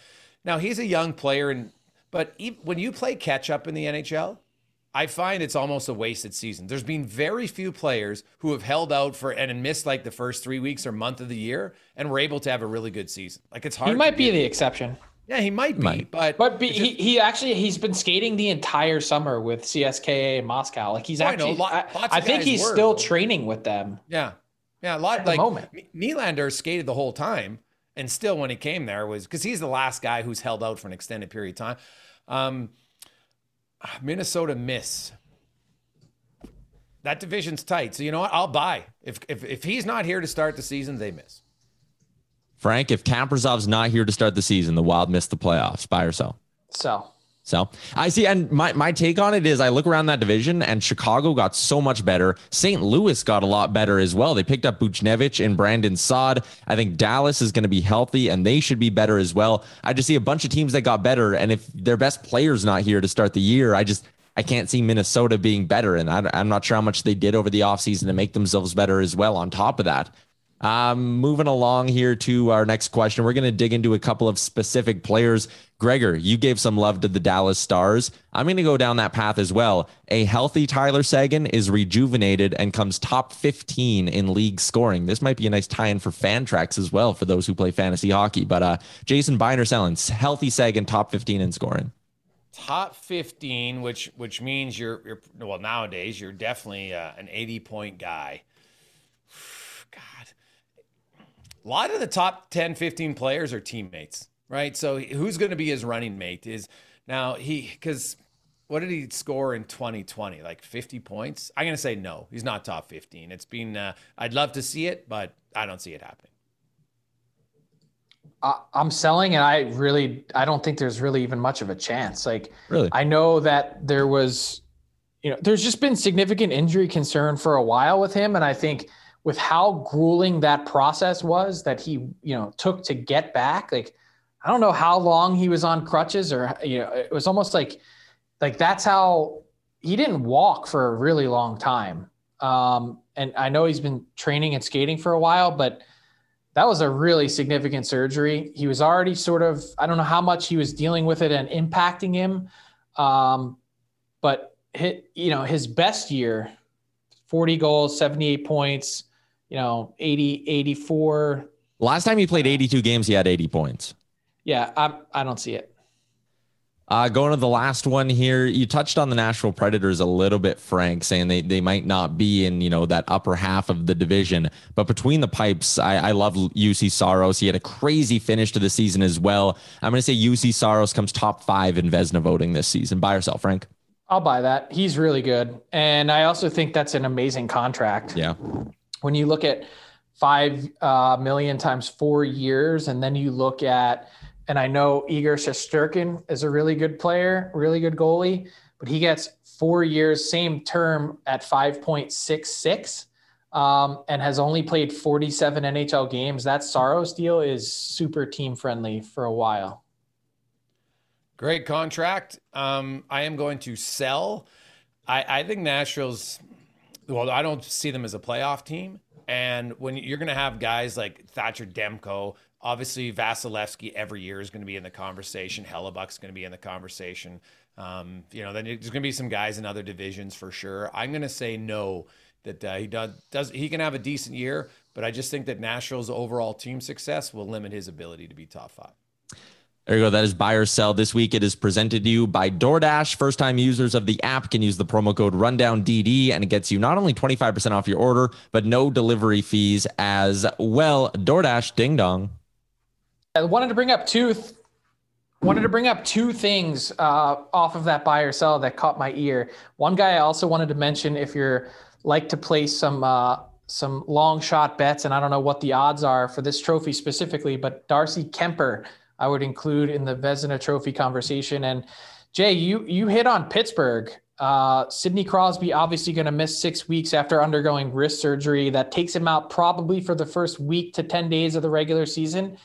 Now he's a young player, and but e- when you play catch up in the NHL, I find it's almost a wasted season. There's been very few players who have held out for and missed like the first three weeks or month of the year and were able to have a really good season. Like it's hard. He might be the exception. Yeah, he might be, Might. but But be, he, he actually he's been skating the entire summer with CSKA in Moscow. Like he's Oh, I know. actually, Lot- I, I think he's were, still training with them. yeah, yeah, a lot At the like moment. Nylander skated the whole time, and still when he came there was because he's the last guy who's held out for an extended period of time. Um, Minnesota miss. That division's tight, so you know what? I'll buy if if if he's not here to start the season, they miss. Frank, if Kaprizov's not here to start the season, the Wild miss the playoffs. Buy or sell? So So I see, and my, my take on it is I look around that division and Chicago got so much better. St. Louis got a lot better as well. They picked up Buchnevich and Brandon Saad. I think Dallas is going to be healthy and they should be better as well. I just see a bunch of teams that got better. And if their best player's not here to start the year, I just I can't see Minnesota being better. And I, I'm not sure how much they did over the offseason to make themselves better as well on top of that. Um, moving along here to our next question, we're going to dig into a couple of specific players. Gregor, you gave some love to the Dallas Stars. I'm going to go down that path as well. A healthy Tyler Seguin is rejuvenated and comes top 15 in league scoring. This might be a nice tie-in for Fantrax as well for those who play fantasy hockey. But uh, Jason Byner selling healthy Seguin top 15 in scoring. Top 15, which which means you're you're well nowadays you're definitely uh, an 80 point guy. A lot of the top 10, 15 players are teammates, right? So who's going to be his running mate is now he, because what did he score in 2020? Like 50 points? I'm going to say no. He's not top 15. It's been, uh, I'd love to see it, but I don't see it happening. I'm selling, and I really, I don't think there's really even much of a chance. Like, really, I know that there was, you know, there's just been significant injury concern for a while with him, and I think with how grueling that process was that he, you know, took to get back. Like, I don't know how long he was on crutches or, you know, it was almost like, like that's how he didn't walk for a really long time. Um, and I know he's been training and skating for a while, but that was a really significant surgery. He was already sort of, I don't know how much he was dealing with it and impacting him. Um, but you know, his best year, 40 goals, 78 points, you know, 80, 84. Last time he played 82 games, he had 80 points. Yeah, I, I don't see it. Uh, going to the last one here, you touched on the Nashville Predators a little bit, Frank, saying they, they might not be in, you know, that upper half of the division. But between the pipes, I, I love Juuse Saros. He had a crazy finish to the season as well. I'm going to say Juuse Saros comes top five in Vezina voting this season. Buy or sell, Frank? I'll buy that. He's really good. And I also think that's an amazing contract. Yeah when you look at five uh, million times four years, and then you look at, and I know Igor Shesterkin is a really good player, really good goalie, but he gets four years, same term at 5.66. Um, and has only played 47 NHL games. That Saros deal is super team friendly for a while. Great contract. Um, I am going to sell. I, I think Nashville's well, I don't see them as a playoff team. And when you're going to have guys like Thatcher Demko, obviously Vasilevskiy every year is going to be in the conversation. Hellebuyck's going to be in the conversation. Um, you know, then there's going to be some guys in other divisions for sure. I'm going to say no that uh, he does, does he can have a decent year, but I just think that Nashville's overall team success will limit his ability to be top five. There you go. That is buy or sell. This week it is presented to you by DoorDash. First time users of the app can use the promo code RundownDD and it gets you not only 25% off your order, but no delivery fees as well. DoorDash, ding dong. I wanted to bring up two wanted to bring up two things uh, off of that buy or sell that caught my ear. One guy I also wanted to mention if you're like to place some uh, some long shot bets, and I don't know what the odds are for this trophy specifically, but Darcy Kuemper I would include in the Vezina Trophy conversation. And Jay, you you hit on Pittsburgh. Uh, Sidney Crosby obviously going to miss six weeks after undergoing wrist surgery. That takes him out probably for the first week to ten days of the regular season.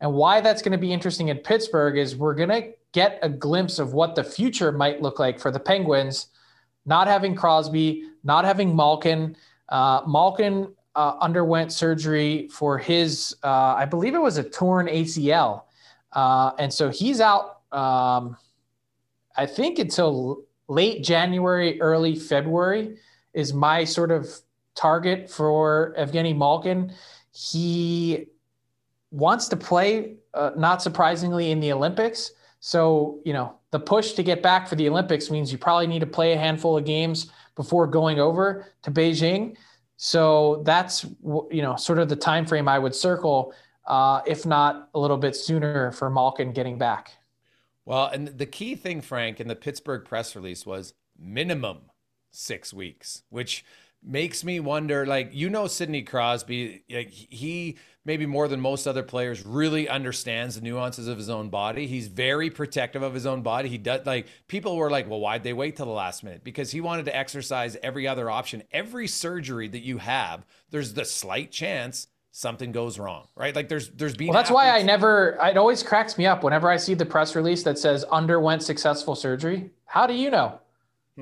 And why that's going to be interesting in Pittsburgh is we're going to get a glimpse of what the future might look like for the Penguins, not having Crosby, not having Malkin. Uh, Malkin uh, underwent surgery for his, uh, I believe it was a torn ACL. Uh, and so he's out, um, I think, until late January, early February is my sort of target for Evgeny Malkin. He wants to play, uh, not surprisingly, in the Olympics. So, you know, the push to get back for the Olympics means you probably need to play a handful of games before going over to Beijing. So that's you know sort of the time frame I would circle uh, if not a little bit sooner for Malkin getting back. Well, and the key thing, Frank, in the Pittsburgh press release was minimum six weeks, which makes me wonder like you know sidney crosby like he maybe more than most other players really understands the nuances of his own body. He's very protective of his own body. He does like people were like well why'd they wait till the last minute? Because he wanted to exercise every other option. Every surgery that you have there's the slight chance something goes wrong, right? Like there's there's been. Well, that's why I never. It always cracks me up whenever I see the press release that says underwent successful surgery. How do you know?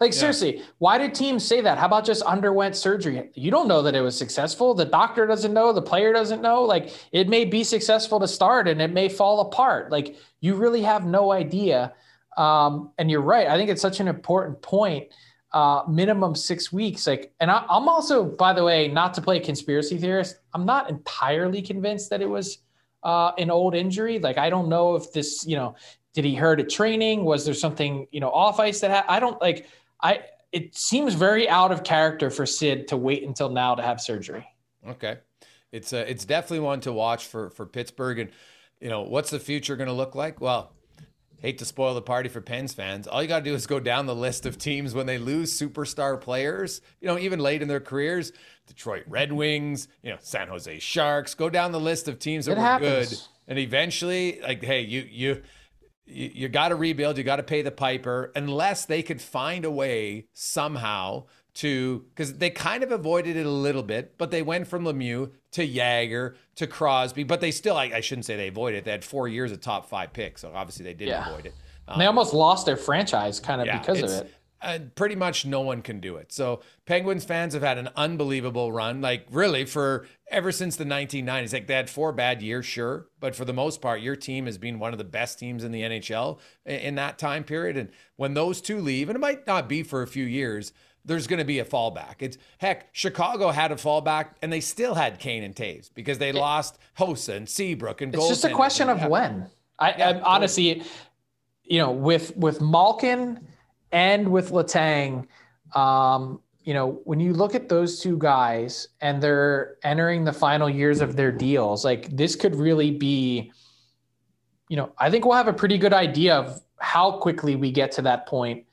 like yeah. seriously, why did teams say that? How about just underwent surgery? You don't know that it was successful. The doctor doesn't know. The player doesn't know. Like it may be successful to start and it may fall apart. Like you really have no idea. Um, and you're right. I think it's such an important point. Uh, minimum six weeks. Like, and I, I'm also, by the way, not to play conspiracy theorist. I'm not entirely convinced that it was uh, an old injury. Like, I don't know if this, you know, did he hurt at training? Was there something, you know, off ice that ha- I don't like? I it seems very out of character for Sid to wait until now to have surgery. Okay, it's uh, it's definitely one to watch for for Pittsburgh, and you know what's the future going to look like? Well, hate to spoil the party for Pens fans. All you got to do is go down the list of teams when they lose superstar players, you know, even late in their careers. Detroit Red Wings, you know, San Jose Sharks. Go down the list of teams that it were happens. good. And eventually, like, hey, you you you, you got to rebuild. You got to pay the piper, unless they could find a way somehow to because they kind of avoided it a little bit, but they went from Lemieux to Jagr to Crosby, but they still I, I, shouldn't say they avoided it. They had four years of top five picks, so obviously they did yeah. avoid it. Um, they almost lost their franchise kind of yeah, because of it. Uh, pretty much no one can do it. So Penguins fans have had an unbelievable run, like really for ever since the 1990s. Like they had four bad years, sure, but for the most part, your team has been one of the best teams in the NHL in that time period. And when those two leave, and it might not be for a few years, there's going to be a fallback. It's heck, Chicago had a fallback, and they still had Kane and Toews because they it, lost Hossa and Seabrook and. It's just a question of when. I, yeah, honestly, you know, with with Malkin and with Letang, um, you know, when you look at those two guys and they're entering the final years of their deals, like this could really be, you know, I think we'll have a pretty good idea of how quickly we get to that point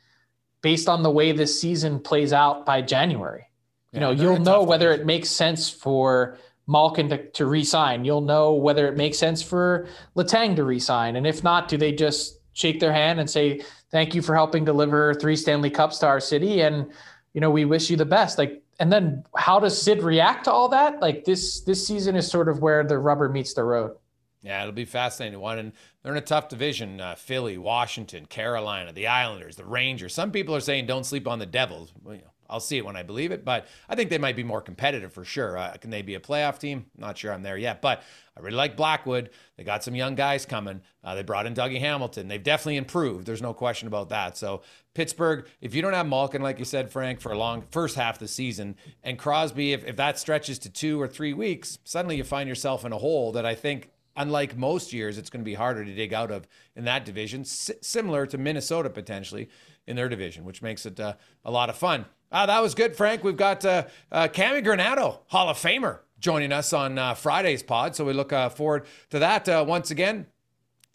based on the way this season plays out by January. You know, you'll know whether it makes sense for Malkin to, to resign. You'll know whether it makes sense for Letang to resign. And if not, do they just shake their hand and say, thank you for helping deliver three Stanley Cups to our city. And, you know, we wish you the best. Like, and then how does Sid react to all that? Like this, this season is sort of where the rubber meets the road. Yeah, it'll be fascinating one, and they're in a tough division: uh, Philly, Washington, Carolina, the Islanders, the Rangers. Some people are saying don't sleep on the Devils. Well, you know, I'll see it when I believe it, but I think they might be more competitive for sure. Uh, can they be a playoff team? Not sure I'm there yet, but I really like Blackwood. They got some young guys coming. Uh, they brought in Dougie Hamilton. They've definitely improved. There's no question about that. So Pittsburgh, if you don't have Malkin, like you said, Frank, for a long first half of the season, and Crosby, if, if that stretches to two or three weeks, suddenly you find yourself in a hole that I think unlike most years, it's going to be harder to dig out of in that division, S- similar to Minnesota potentially in their division, which makes it uh, a lot of fun. Ah, that was good, Frank. We've got uh, uh, Cammi Granato, Hall of Famer, joining us on uh, Friday's pod. So we look uh, forward to that uh, once again.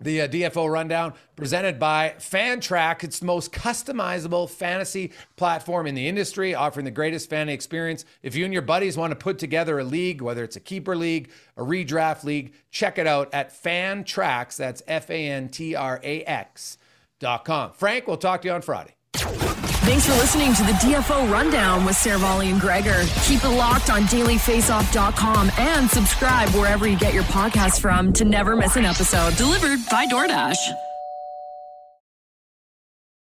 The uh, DFO rundown presented by Fantrax. It's the most customizable fantasy platform in the industry, offering the greatest fan experience. If you and your buddies want to put together a league, whether it's a keeper league, a redraft league, check it out at Fantrax. That's F A N T R A X dot com. Frank, we'll talk to you on Friday. Thanks for listening to the DFO Rundown with Seravalli and Gregor. Keep it locked on dailyfaceoff.com and subscribe wherever you get your podcasts from to never miss an episode. Delivered by DoorDash.